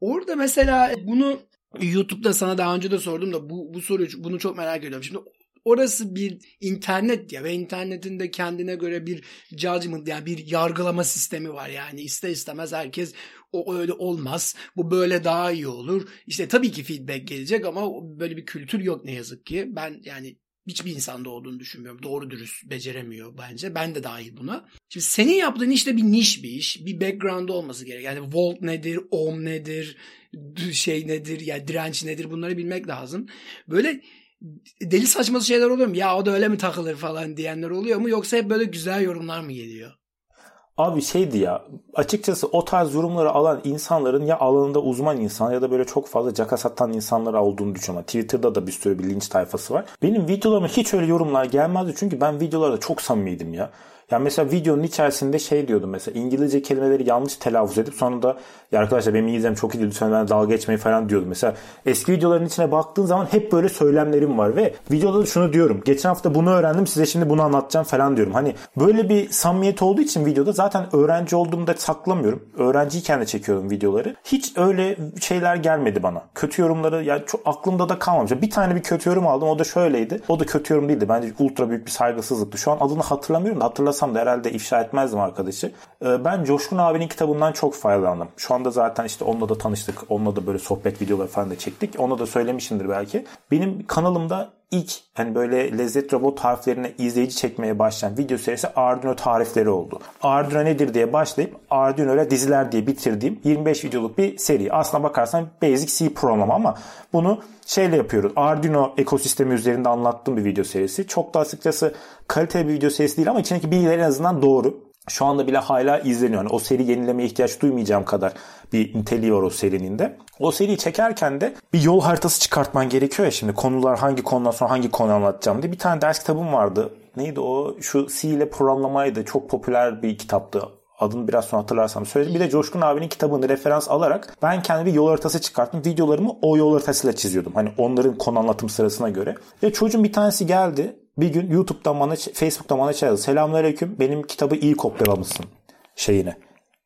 Orada mesela bunu YouTube'da sana daha önce de sordum da bu, bu soruyu bunu çok merak ediyorum. Şimdi orası bir internet ya ve internetin de kendine göre bir judgment yani bir yargılama sistemi var yani ister istemez herkes o öyle olmaz bu böyle daha iyi olur işte tabii ki feedback gelecek ama böyle bir kültür yok ne yazık ki ben yani hiçbir insanda olduğunu düşünmüyorum. Doğru dürüst beceremiyor bence. Ben de dahil buna. Şimdi senin yaptığın işte bir niş bir iş. Bir background olması gerek. Yani volt nedir, ohm nedir, şey nedir, yani direnç nedir bunları bilmek lazım. Böyle deli saçması şeyler oluyor mu? Ya o da öyle mi takılır falan diyenler oluyor mu? Yoksa hep böyle güzel yorumlar mı geliyor? Abi şeydi ya açıkçası o tarz yorumları alan insanların ya alanında uzman insan ya da böyle çok fazla caka satan insanlar olduğunu düşünüyorum. Twitter'da da bir sürü bir linç tayfası var. Benim videolarıma hiç öyle yorumlar gelmezdi çünkü ben videolarda çok samimiydim ya. Yani mesela videonun içerisinde şey diyordum mesela İngilizce kelimeleri yanlış telaffuz edip sonra da ya arkadaşlar benim İngilizcem çok iyi lütfen ben dalga geçmeyi falan diyordum. Mesela eski videoların içine baktığın zaman hep böyle söylemlerim var ve videoda da şunu diyorum. Geçen hafta bunu öğrendim size şimdi bunu anlatacağım falan diyorum. Hani böyle bir samimiyet olduğu için videoda zaten öğrenci olduğumda saklamıyorum. Öğrenciyken de çekiyordum videoları. Hiç öyle şeyler gelmedi bana. Kötü yorumları ya çok aklımda da kalmamış. Bir tane bir kötü yorum aldım o da şöyleydi. O da kötü yorum değildi. Bence ultra büyük bir saygısızlıktı. Şu an adını hatırlamıyorum da hatırlasam da herhalde ifşa etmezdim arkadaşı. Ee, ben Coşkun abinin kitabından çok faydalandım. Şu anda zaten işte onunla da tanıştık. Onunla da böyle sohbet videoları falan da çektik. Onu da söylemişimdir belki. Benim kanalımda ilk hani böyle lezzet robot tariflerine izleyici çekmeye başlayan video serisi Arduino tarifleri oldu. Arduino nedir diye başlayıp Arduino ile diziler diye bitirdiğim 25 videoluk bir seri. Aslına bakarsan Basic C programlama ama bunu şeyle yapıyoruz. Arduino ekosistemi üzerinde anlattığım bir video serisi. Çok da açıkçası kaliteli bir video serisi değil ama içindeki bilgiler en azından doğru şu anda bile hala izleniyor. Yani o seri yenilemeye ihtiyaç duymayacağım kadar bir niteliği var o serinin de. O seriyi çekerken de bir yol haritası çıkartman gerekiyor ya şimdi konular hangi konudan sonra hangi konu anlatacağım diye. Bir tane ders kitabım vardı. Neydi o? Şu C ile programlamaydı. Çok popüler bir kitaptı adını biraz sonra hatırlarsam söyledim. Bir de Coşkun abinin kitabını referans alarak ben kendi bir yol haritası çıkarttım. Videolarımı o yol haritasıyla çiziyordum. Hani onların konu anlatım sırasına göre. Ve çocuğun bir tanesi geldi. Bir gün YouTube'dan bana, Facebook'tan bana şey yazdı. Selamünaleyküm benim kitabı iyi kopyalamışsın şeyine.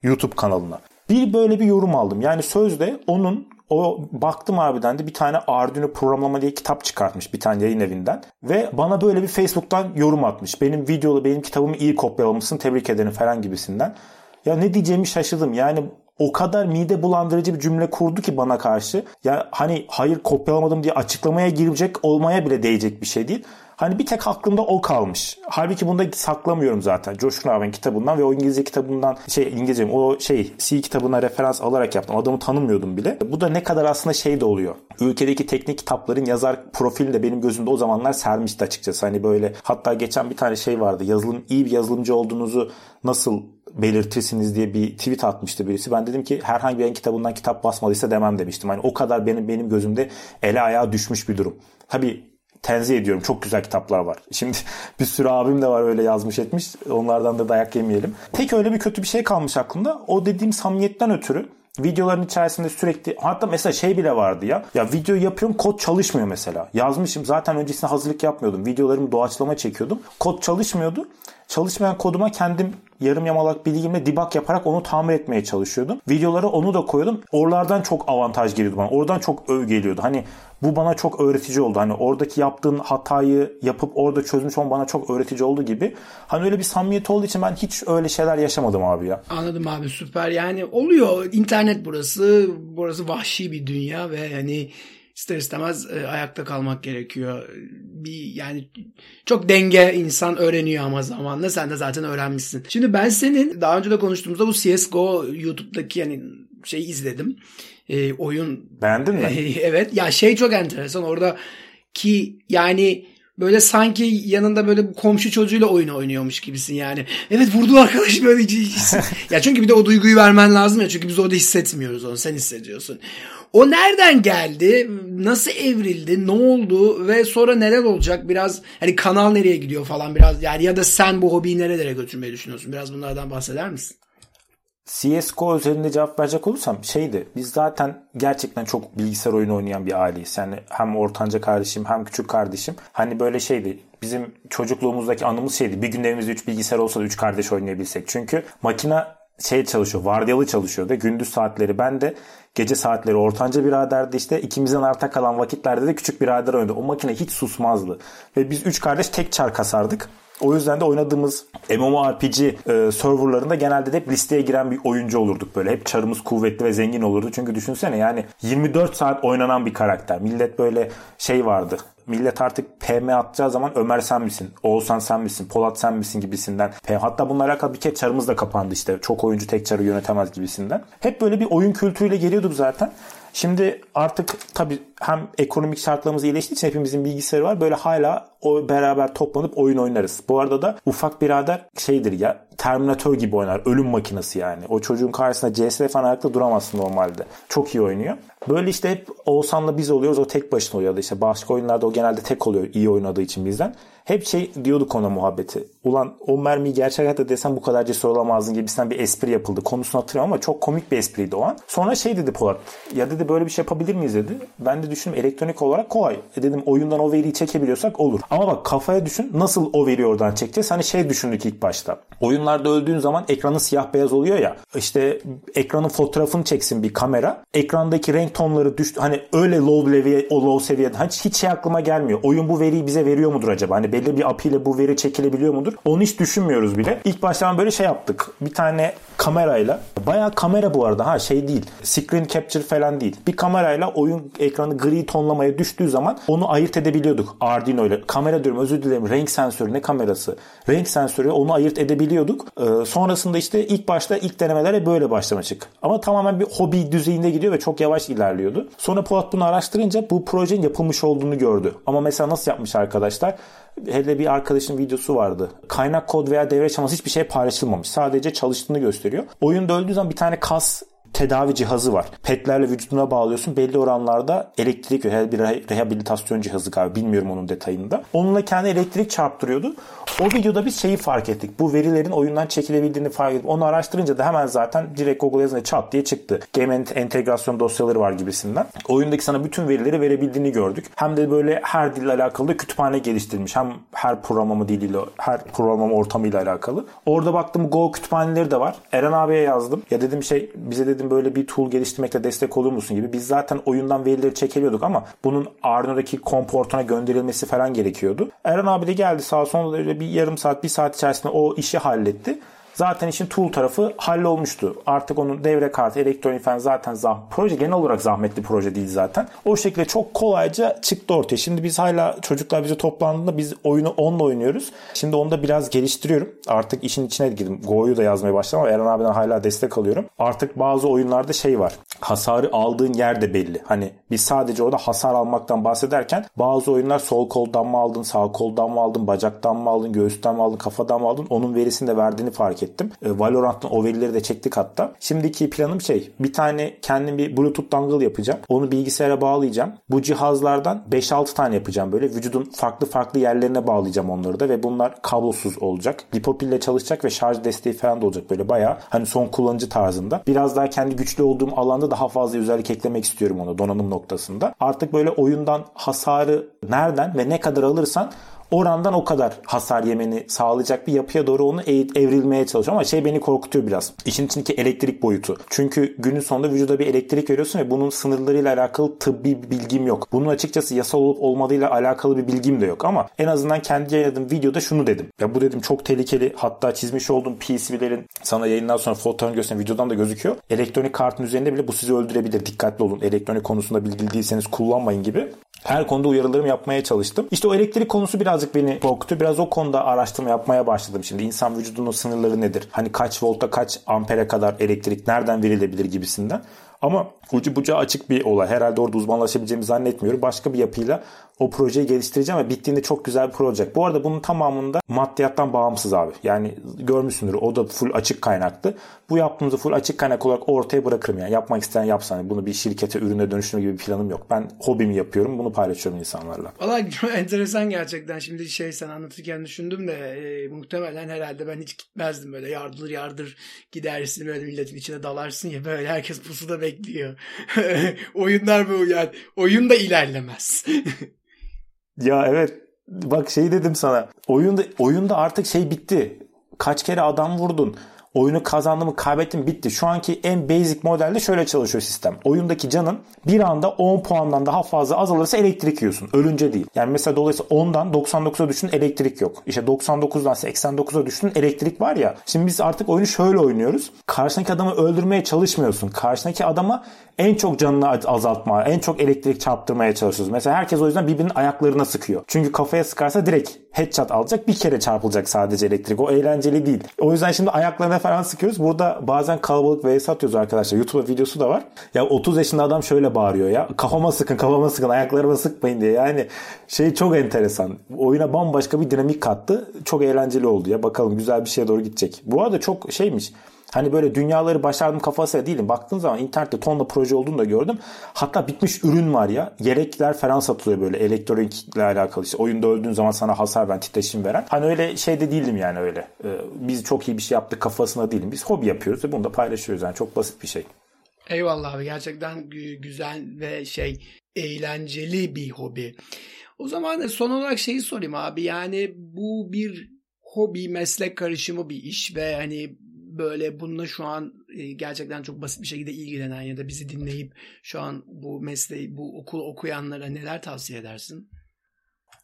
YouTube kanalına. Bir böyle bir yorum aldım. Yani sözde onun o baktım abiden de bir tane Arduino programlama diye kitap çıkartmış bir tane yayın evinden. Ve bana böyle bir Facebook'tan yorum atmış. Benim videolu benim kitabımı iyi kopyalamışsın tebrik ederim falan gibisinden. Ya ne diyeceğimi şaşırdım. Yani o kadar mide bulandırıcı bir cümle kurdu ki bana karşı. Ya hani hayır kopyalamadım diye açıklamaya girecek olmaya bile değecek bir şey değil. Hani bir tek aklımda o kalmış. Halbuki bunu da saklamıyorum zaten. Coşkun abinin kitabından ve o İngilizce kitabından şey İngilizce o şey C kitabına referans alarak yaptım. Adamı tanımıyordum bile. Bu da ne kadar aslında şey de oluyor. Ülkedeki teknik kitapların yazar profili de benim gözümde o zamanlar sermişti açıkçası. Hani böyle hatta geçen bir tane şey vardı. Yazılım iyi bir yazılımcı olduğunuzu nasıl belirtirsiniz diye bir tweet atmıştı birisi. Ben dedim ki herhangi bir kitabından kitap basmadıysa demem demiştim. Hani o kadar benim benim gözümde ele ayağa düşmüş bir durum. Tabii tenzih ediyorum. Çok güzel kitaplar var. Şimdi bir sürü abim de var öyle yazmış etmiş. Onlardan da dayak yemeyelim. Tek öyle bir kötü bir şey kalmış aklımda. O dediğim samimiyetten ötürü videoların içerisinde sürekli hatta mesela şey bile vardı ya. Ya video yapıyorum kod çalışmıyor mesela. Yazmışım zaten öncesinde hazırlık yapmıyordum. Videolarımı doğaçlama çekiyordum. Kod çalışmıyordu. Çalışmayan koduma kendim yarım yamalak bilgimle debug yaparak onu tamir etmeye çalışıyordum. Videolara onu da koyuyordum. Oralardan çok avantaj geliyordu bana. Oradan çok öv geliyordu. Hani bu bana çok öğretici oldu. Hani oradaki yaptığın hatayı yapıp orada çözmüş olman bana çok öğretici olduğu gibi. Hani öyle bir samimiyet olduğu için ben hiç öyle şeyler yaşamadım abi ya. Anladım abi süper. Yani oluyor. İnternet burası. Burası vahşi bir dünya ve hani ister istemez e, ayakta kalmak gerekiyor. Bir yani çok denge insan öğreniyor ama zamanla sen de zaten öğrenmişsin. Şimdi ben senin daha önce de konuştuğumuzda bu CS:GO YouTube'daki yani şey izledim. E, oyun beğendin mi? E, evet. Ya şey çok enteresan orada ki yani böyle sanki yanında böyle komşu çocuğuyla oyun oynuyormuş gibisin yani. Evet vurdu arkadaş böyle. ya çünkü bir de o duyguyu vermen lazım ya çünkü biz orada hissetmiyoruz onu sen hissediyorsun. O nereden geldi? Nasıl evrildi? Ne oldu? Ve sonra neler olacak? Biraz hani kanal nereye gidiyor falan biraz yani ya da sen bu hobiyi nerelere götürmeyi düşünüyorsun? Biraz bunlardan bahseder misin? CSGO üzerinde cevap verecek olursam şeydi. Biz zaten gerçekten çok bilgisayar oyunu oynayan bir aileyiz. Yani hem ortanca kardeşim hem küçük kardeşim. Hani böyle şeydi. Bizim çocukluğumuzdaki anımız şeydi. Bir gün evimizde 3 bilgisayar olsa da 3 kardeş oynayabilsek. Çünkü makine şey çalışıyor, vardiyalı çalışıyordu. Gündüz saatleri ben de gece saatleri ortanca biraderdi işte. ikimizden arta kalan vakitlerde de küçük birader oynadı. O makine hiç susmazdı. Ve biz üç kardeş tek çar kasardık. O yüzden de oynadığımız MMORPG e, serverlarında genelde de hep listeye giren bir oyuncu olurduk böyle. Hep çarımız kuvvetli ve zengin olurdu. Çünkü düşünsene yani 24 saat oynanan bir karakter. Millet böyle şey vardı millet artık PM atacağı zaman Ömer sen misin? Oğuzhan sen misin? Polat sen misin gibisinden. Hatta bununla alakalı bir kez çarımız da kapandı işte. Çok oyuncu tek çarı yönetemez gibisinden. Hep böyle bir oyun kültürüyle geliyorduk zaten. Şimdi artık tabii hem ekonomik şartlarımız iyileştiği için hepimizin bilgisayarı var. Böyle hala o beraber toplanıp oyun oynarız. Bu arada da ufak birader şeydir ya Terminator gibi oynar. Ölüm makinesi yani. O çocuğun karşısında CS falan ayakta duramazsın normalde. Çok iyi oynuyor. Böyle işte hep Oğuzhan'la biz oluyoruz. O tek başına oluyor. İşte başka oyunlarda o genelde tek oluyor iyi oynadığı için bizden. Hep şey diyorduk ona muhabbeti. Ulan o mermiyi gerçek hayatta desem bu kadar cesur olamazdın gibisinden bir espri yapıldı. Konusunu hatırlıyorum ama çok komik bir espriydi o an. Sonra şey dedi Polat. Ya dedi böyle bir şey yapabilir miyiz dedi. Ben de düşündüm elektronik olarak kolay. E dedim oyundan o veriyi çekebiliyorsak olur. Ama bak kafaya düşün nasıl o veriyi oradan çekeceğiz. Hani şey düşündük ilk başta. Oyunlarda öldüğün zaman ekranı siyah beyaz oluyor ya. İşte ekranın fotoğrafını çeksin bir kamera. Ekrandaki renk tonları düştü. Hani öyle low level, o low seviyede. Hiç, hiç şey aklıma gelmiyor. Oyun bu veriyi bize veriyor mudur acaba? Hani belli bir API ile bu veri çekilebiliyor mudur? Onu hiç düşünmüyoruz bile. İlk baştan böyle şey yaptık. Bir tane kamerayla bayağı kamera bu arada ha şey değil. Screen capture falan değil. Bir kamerayla oyun ekranı gri tonlamaya düştüğü zaman onu ayırt edebiliyorduk. Arduino ile. Kamera diyorum özür dilerim. Renk sensörü ne kamerası? Renk sensörü onu ayırt edebiliyorduk. Ee, sonrasında işte ilk başta ilk denemelere böyle başlamıştık. Ama tamamen bir hobi düzeyinde gidiyor ve çok yavaş ilerliyordu. Sonra Polat bunu araştırınca bu projenin yapılmış olduğunu gördü. Ama mesela nasıl yapmış arkadaşlar? hele bir arkadaşın videosu vardı. Kaynak kod veya devre çaması hiçbir şey paylaşılmamış. Sadece çalıştığını gösteriyor. Oyunda öldüğü zaman bir tane kas tedavi cihazı var. Petlerle vücuduna bağlıyorsun. Belli oranlarda elektrik. Bir rehabilitasyon cihazı galiba. Bilmiyorum onun detayında. Onunla kendi elektrik çarptırıyordu. O videoda biz şeyi fark ettik. Bu verilerin oyundan çekilebildiğini fark ettik. Onu araştırınca da hemen zaten direkt Google yazınca çat diye çıktı. Game entegrasyon dosyaları var gibisinden. Oyundaki sana bütün verileri verebildiğini gördük. Hem de böyle her dille alakalı da kütüphane geliştirmiş. Hem her programlama diliyle, her programlama ortamıyla alakalı. Orada baktım Go kütüphaneleri de var. Eren abiye yazdım. Ya dedim şey bize dedim böyle bir tool geliştirmekle destek olur musun gibi. Biz zaten oyundan verileri çekebiliyorduk ama bunun Arduino'daki komportuna gönderilmesi falan gerekiyordu. Eren abi de geldi sağ sonra bir yarım saat bir saat içerisinde o işi halletti zaten işin tool tarafı hallolmuştu. Artık onun devre kartı, elektronik falan zaten zah proje genel olarak zahmetli proje değil zaten. O şekilde çok kolayca çıktı ortaya. Şimdi biz hala çocuklar bize toplandığında biz oyunu onunla oynuyoruz. Şimdi onu da biraz geliştiriyorum. Artık işin içine girdim. Go'yu da yazmaya başladım ama Eren abiden hala destek alıyorum. Artık bazı oyunlarda şey var. Hasarı aldığın yer de belli. Hani biz sadece orada hasar almaktan bahsederken bazı oyunlar sol koldan mı aldın, sağ koldan mı aldın, bacaktan mı aldın, göğüsten mi aldın, kafadan mı aldın onun verisini de verdiğini fark ettim. E, Valorant'tan o verileri de çektik hatta. Şimdiki planım şey bir tane kendim bir Bluetooth dongle yapacağım. Onu bilgisayara bağlayacağım. Bu cihazlardan 5-6 tane yapacağım böyle. Vücudun farklı farklı yerlerine bağlayacağım onları da ve bunlar kablosuz olacak. Lipopille çalışacak ve şarj desteği falan da olacak böyle baya hani son kullanıcı tarzında. Biraz daha kendi güçlü olduğum alanda daha fazla özellik eklemek istiyorum ona donanım noktasında. Artık böyle oyundan hasarı nereden ve ne kadar alırsan orandan o kadar hasar yemeni sağlayacak bir yapıya doğru onu evrilmeye çalışıyor. Ama şey beni korkutuyor biraz. İşin içindeki elektrik boyutu. Çünkü günün sonunda vücuda bir elektrik veriyorsun ve bunun sınırlarıyla alakalı tıbbi bir bilgim yok. Bunun açıkçası yasal olup olmadığıyla alakalı bir bilgim de yok. Ama en azından kendi yayınladığım videoda şunu dedim. Ya bu dedim çok tehlikeli. Hatta çizmiş olduğum PCB'lerin sana yayından sonra fotoğrafını gösteren videodan da gözüküyor. Elektronik kartın üzerinde bile bu sizi öldürebilir. Dikkatli olun. Elektronik konusunda bilgili değilseniz kullanmayın gibi her konuda uyarılarımı yapmaya çalıştım. İşte o elektrik konusu birazcık beni korktu. Biraz o konuda araştırma yapmaya başladım şimdi. İnsan vücudunun sınırları nedir? Hani kaç volta kaç ampere kadar elektrik nereden verilebilir gibisinden. Ama ucu bucağı açık bir olay. Herhalde orada uzmanlaşabileceğimi zannetmiyorum. Başka bir yapıyla o projeyi geliştireceğim ve bittiğinde çok güzel bir proje olacak. Bu arada bunun tamamında maddiyattan bağımsız abi. Yani görmüşsündür o da full açık kaynaklı. Bu yaptığımızı full açık kaynak olarak ortaya bırakırım yani. Yapmak isteyen yapsın. Yani bunu bir şirkete, ürüne dönüştürme gibi bir planım yok. Ben hobimi yapıyorum. Bunu paylaşıyorum insanlarla. Valla enteresan gerçekten. Şimdi şey sen anlatırken düşündüm de e, muhtemelen herhalde ben hiç gitmezdim böyle yardır yardır gidersin böyle milletin içine dalarsın ya böyle herkes pusuda bekliyor. Oyunlar bu yani oyun da ilerlemez. Ya evet. Bak şey dedim sana. Oyunda oyunda artık şey bitti. Kaç kere adam vurdun. Oyunu kazandı mı kaybettin bitti. Şu anki en basic modelde şöyle çalışıyor sistem. Oyundaki canın bir anda 10 puandan daha fazla azalırsa elektrik yiyorsun. Ölünce değil. Yani mesela dolayısıyla 10'dan 99'a düştün elektrik yok. İşte 99'dan 89'a düştün elektrik var ya. Şimdi biz artık oyunu şöyle oynuyoruz. Karşındaki adamı öldürmeye çalışmıyorsun. Karşındaki adama en çok canını azaltma, en çok elektrik çarptırmaya çalışıyoruz. Mesela herkes o yüzden birbirinin ayaklarına sıkıyor. Çünkü kafaya sıkarsa direkt headshot alacak. Bir kere çarpılacak sadece elektrik. O eğlenceli değil. O yüzden şimdi ayaklarına falan sıkıyoruz. Burada bazen kalabalık vs atıyoruz arkadaşlar. YouTube videosu da var. Ya 30 yaşında adam şöyle bağırıyor ya. Kafama sıkın, kafama sıkın, ayaklarıma sıkmayın diye. Yani şey çok enteresan. Oyuna bambaşka bir dinamik kattı. Çok eğlenceli oldu ya. Bakalım güzel bir şeye doğru gidecek. Bu arada çok şeymiş. Hani böyle dünyaları başardım kafasıyla değilim. Baktığın zaman internette tonla proje olduğunu da gördüm. Hatta bitmiş ürün var ya. Yelekler falan satılıyor böyle elektronikle alakalı. İşte oyunda öldüğün zaman sana hasar veren, titreşim veren. Hani öyle şeyde değilim yani öyle. Ee, biz çok iyi bir şey yaptık kafasına değilim. Biz hobi yapıyoruz ve bunu da paylaşıyoruz. Yani çok basit bir şey. Eyvallah abi gerçekten güzel ve şey eğlenceli bir hobi. O zaman son olarak şeyi sorayım abi yani bu bir hobi meslek karışımı bir iş ve hani böyle bununla şu an e, gerçekten çok basit bir şekilde ilgilenen ya da bizi dinleyip şu an bu mesleği, bu okul okuyanlara neler tavsiye edersin?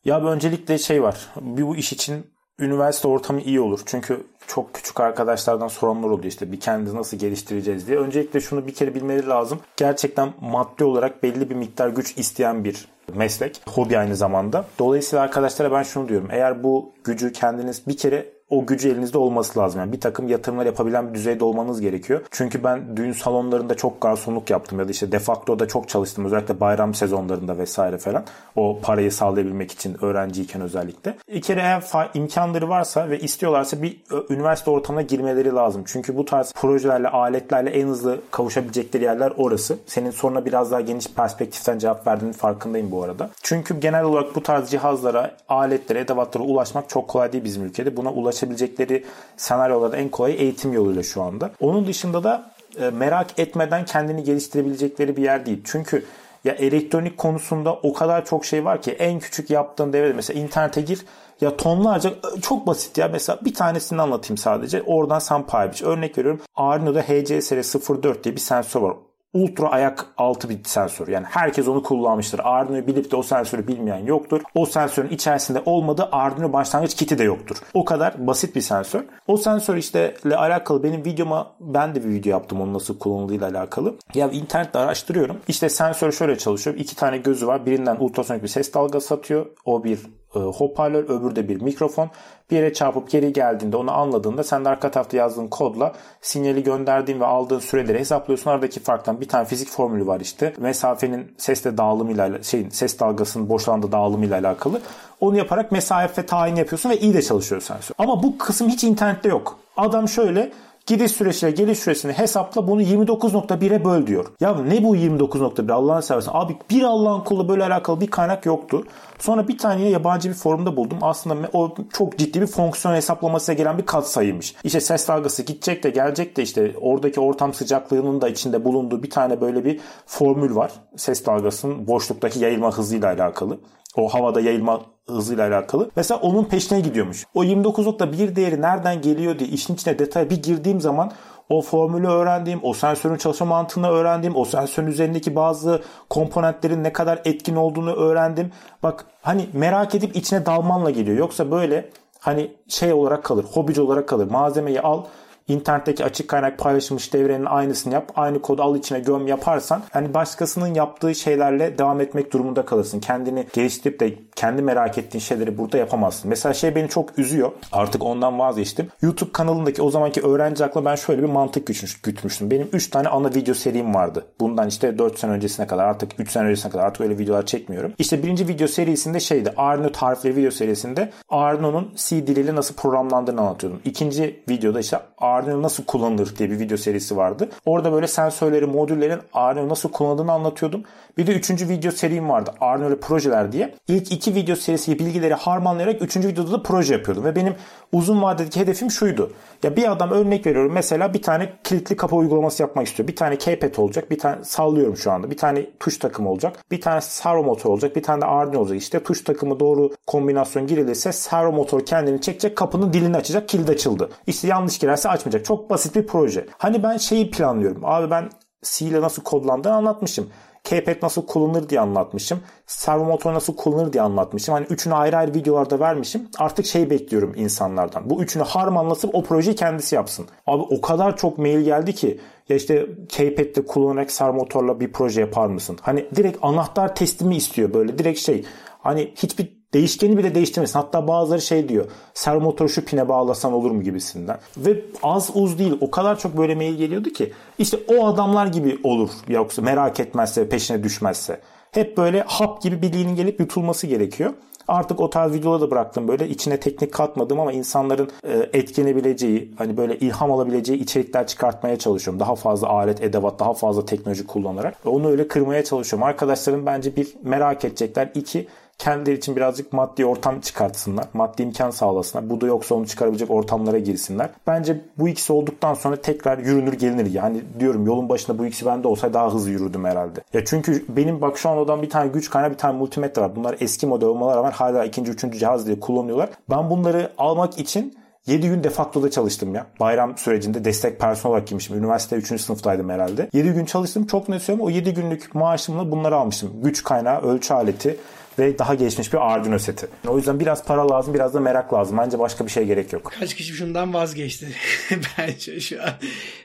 Ya öncelikle şey var. Bir bu iş için üniversite ortamı iyi olur. Çünkü çok küçük arkadaşlardan sorunlar oluyor işte bir kendimizi nasıl geliştireceğiz diye. Öncelikle şunu bir kere bilmeleri lazım. Gerçekten maddi olarak belli bir miktar güç isteyen bir meslek. Hobi aynı zamanda. Dolayısıyla arkadaşlara ben şunu diyorum. Eğer bu gücü kendiniz bir kere o gücü elinizde olması lazım. Yani bir takım yatırımlar yapabilen bir düzeyde olmanız gerekiyor. Çünkü ben düğün salonlarında çok garsonluk yaptım ya da işte defaktoda çok çalıştım. Özellikle bayram sezonlarında vesaire falan. O parayı sağlayabilmek için öğrenciyken özellikle. Bir kere eğer imkanları varsa ve istiyorlarsa bir üniversite ortamına girmeleri lazım. Çünkü bu tarz projelerle, aletlerle en hızlı kavuşabilecekleri yerler orası. Senin soruna biraz daha geniş perspektiften cevap verdiğinin farkındayım bu arada. Çünkü genel olarak bu tarz cihazlara, aletlere, edevatlara ulaşmak çok kolay değil bizim ülkede. Buna ulaşabilecekleri senaryolarda en kolay eğitim yoluyla şu anda. Onun dışında da e, merak etmeden kendini geliştirebilecekleri bir yer değil. Çünkü ya elektronik konusunda o kadar çok şey var ki en küçük yaptığın devrede mesela internete gir ya tonlarca çok basit ya mesela bir tanesini anlatayım sadece. Oradan sen pay biç. Örnek veriyorum Arduino'da HCSR 04 diye bir sensör var ultra ayak altı bir sensör. Yani herkes onu kullanmıştır. Arduino'yu bilip de o sensörü bilmeyen yoktur. O sensörün içerisinde olmadığı Arduino başlangıç kiti de yoktur. O kadar basit bir sensör. O sensör işte ile alakalı benim videoma ben de bir video yaptım onun nasıl kullanıldığıyla alakalı. Ya internette araştırıyorum. İşte sensör şöyle çalışıyor. İki tane gözü var. Birinden ultrasonik bir ses dalgası atıyor. O bir hoparlör, öbürü de bir mikrofon. Bir yere çarpıp geri geldiğinde onu anladığında sen de arka tarafta yazdığın kodla sinyali gönderdiğin ve aldığın süreleri hesaplıyorsun. Aradaki farktan bir tane fizik formülü var işte. Mesafenin sesle dağılımıyla şeyin ses dalgasının boşalanda dağılımıyla alakalı. Onu yaparak mesafe tayin yapıyorsun ve iyi de çalışıyor sensör. Ama bu kısım hiç internette yok. Adam şöyle Gidiş süresiyle geliş süresini hesapla bunu 29.1'e böl diyor. Ya ne bu 29.1 Allah'ını seversen. Abi bir Allah'ın kulu böyle alakalı bir kaynak yoktu. Sonra bir tane yabancı bir forumda buldum. Aslında o çok ciddi bir fonksiyon hesaplamasına gelen bir katsayıymış. İşte ses dalgası gidecek de gelecek de işte oradaki ortam sıcaklığının da içinde bulunduğu bir tane böyle bir formül var. Ses dalgasının boşluktaki yayılma hızıyla alakalı o havada yayılma hızıyla alakalı. Mesela onun peşine gidiyormuş. O 29.1 değeri nereden geliyor diye işin içine detay bir girdiğim zaman o formülü öğrendiğim, o sensörün çalışma mantığını öğrendiğim, o sensörün üzerindeki bazı komponentlerin ne kadar etkin olduğunu öğrendim. Bak hani merak edip içine dalmanla geliyor. Yoksa böyle hani şey olarak kalır, hobici olarak kalır. Malzemeyi al, internetteki açık kaynak paylaşılmış devrenin aynısını yap. Aynı kodu al içine göm yaparsan hani başkasının yaptığı şeylerle devam etmek durumunda kalırsın. Kendini geliştirip de kendi merak ettiğin şeyleri burada yapamazsın. Mesela şey beni çok üzüyor. Artık ondan vazgeçtim. YouTube kanalındaki o zamanki öğrenci akla ben şöyle bir mantık gütmüştüm. Benim 3 tane ana video serim vardı. Bundan işte 4 sene öncesine kadar artık 3 sene öncesine kadar artık öyle videolar çekmiyorum. İşte birinci video serisinde şeydi. Arduino tarifleri video serisinde Arduino'nun C diliyle nasıl programlandığını anlatıyordum. İkinci videoda işte Arduino nasıl kullanılır diye bir video serisi vardı. Orada böyle sensörleri, modüllerin Arduino nasıl kullanıldığını anlatıyordum. Bir de üçüncü video serim vardı. Arduino projeler diye. İlk iki video serisi bilgileri harmanlayarak üçüncü videoda da proje yapıyordum. Ve benim uzun vadedeki hedefim şuydu. Ya bir adam örnek veriyorum mesela bir tane kilitli kapı uygulaması yapmak istiyor. Bir tane keypad olacak. Bir tane sallıyorum şu anda. Bir tane tuş takımı olacak. Bir tane servo motor olacak. Bir tane de Arduino olacak. İşte tuş takımı doğru kombinasyon girilirse servo motor kendini çekecek. Kapının dilini açacak. Kilit açıldı. İşte yanlış girerse açmayacak. Çok basit bir proje. Hani ben şeyi planlıyorum. Abi ben C ile nasıl kodlandığını anlatmışım. Keypad nasıl kullanılır diye anlatmışım. Servo motor nasıl kullanılır diye anlatmışım. Hani üçünü ayrı ayrı videolarda vermişim. Artık şey bekliyorum insanlardan. Bu üçünü harmanlasıp o projeyi kendisi yapsın. Abi o kadar çok mail geldi ki ya işte Keypad'de kullanarak servo motorla bir proje yapar mısın? Hani direkt anahtar teslimi istiyor böyle direkt şey. Hani hiçbir Değişkeni bile değiştirmesin. Hatta bazıları şey diyor. Servo motoru şu pine bağlasan olur mu gibisinden. Ve az uz değil. O kadar çok böyle mail geliyordu ki. İşte o adamlar gibi olur. Yoksa merak etmezse, peşine düşmezse. Hep böyle hap gibi bilginin gelip yutulması gerekiyor. Artık o tarz videoları da bıraktım böyle içine teknik katmadım ama insanların e, etkilenebileceği hani böyle ilham alabileceği içerikler çıkartmaya çalışıyorum. Daha fazla alet, edevat, daha fazla teknoloji kullanarak. Onu öyle kırmaya çalışıyorum. Arkadaşlarım bence bir merak edecekler. iki kendileri için birazcık maddi ortam çıkartsınlar. Maddi imkan sağlasınlar. Bu da yoksa onu çıkarabilecek ortamlara girsinler. Bence bu ikisi olduktan sonra tekrar yürünür gelinir. Yani diyorum yolun başında bu ikisi bende olsa daha hızlı yürürdüm herhalde. Ya çünkü benim bak şu an odan bir tane güç kaynağı bir tane multimetre var. Bunlar eski model olmalar rağmen hala ikinci üçüncü cihaz diye kullanıyorlar. Ben bunları almak için 7 gün defaktoda çalıştım ya. Bayram sürecinde destek personel olarak girmişim. Üniversite 3. sınıftaydım herhalde. 7 gün çalıştım. Çok net söylüyorum. O 7 günlük maaşımla bunları almıştım. Güç kaynağı, ölçü aleti, ve daha gelişmiş bir Arduino seti. O yüzden biraz para lazım, biraz da merak lazım. Bence başka bir şey gerek yok. Kaç kişi şundan vazgeçti bence şu an.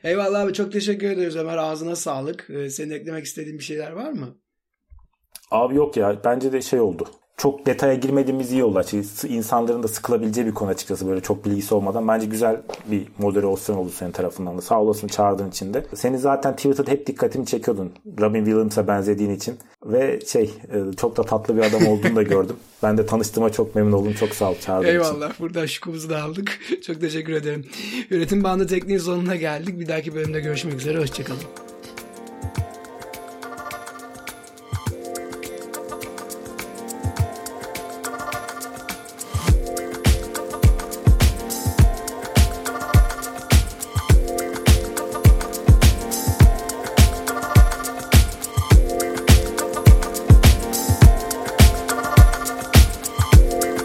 Eyvallah abi çok teşekkür ederiz Ömer. Ağzına sağlık. Ee, senin eklemek istediğin bir şeyler var mı? Abi yok ya. Bence de şey oldu. Çok detaya girmediğimiz iyi oldu açıkçası. İnsanların da sıkılabileceği bir konu açıkçası böyle çok bilgisi olmadan. Bence güzel bir moderasyon oldu senin tarafından da. Sağ olasın çağırdığın için de. Seni zaten Twitter'da hep dikkatimi çekiyordun. Robin Williams'a benzediğin için. Ve şey e, çok da tatlı bir adam olduğunu da gördüm. Ben de tanıştığıma çok memnun oldum. Çok sağ ol çağırdığın Eyvallah. için. Eyvallah. Buradan şükumuzu da aldık. çok teşekkür ederim. Yönetim bandı tekniğin sonuna geldik. Bir dahaki bölümde görüşmek üzere. Hoşçakalın.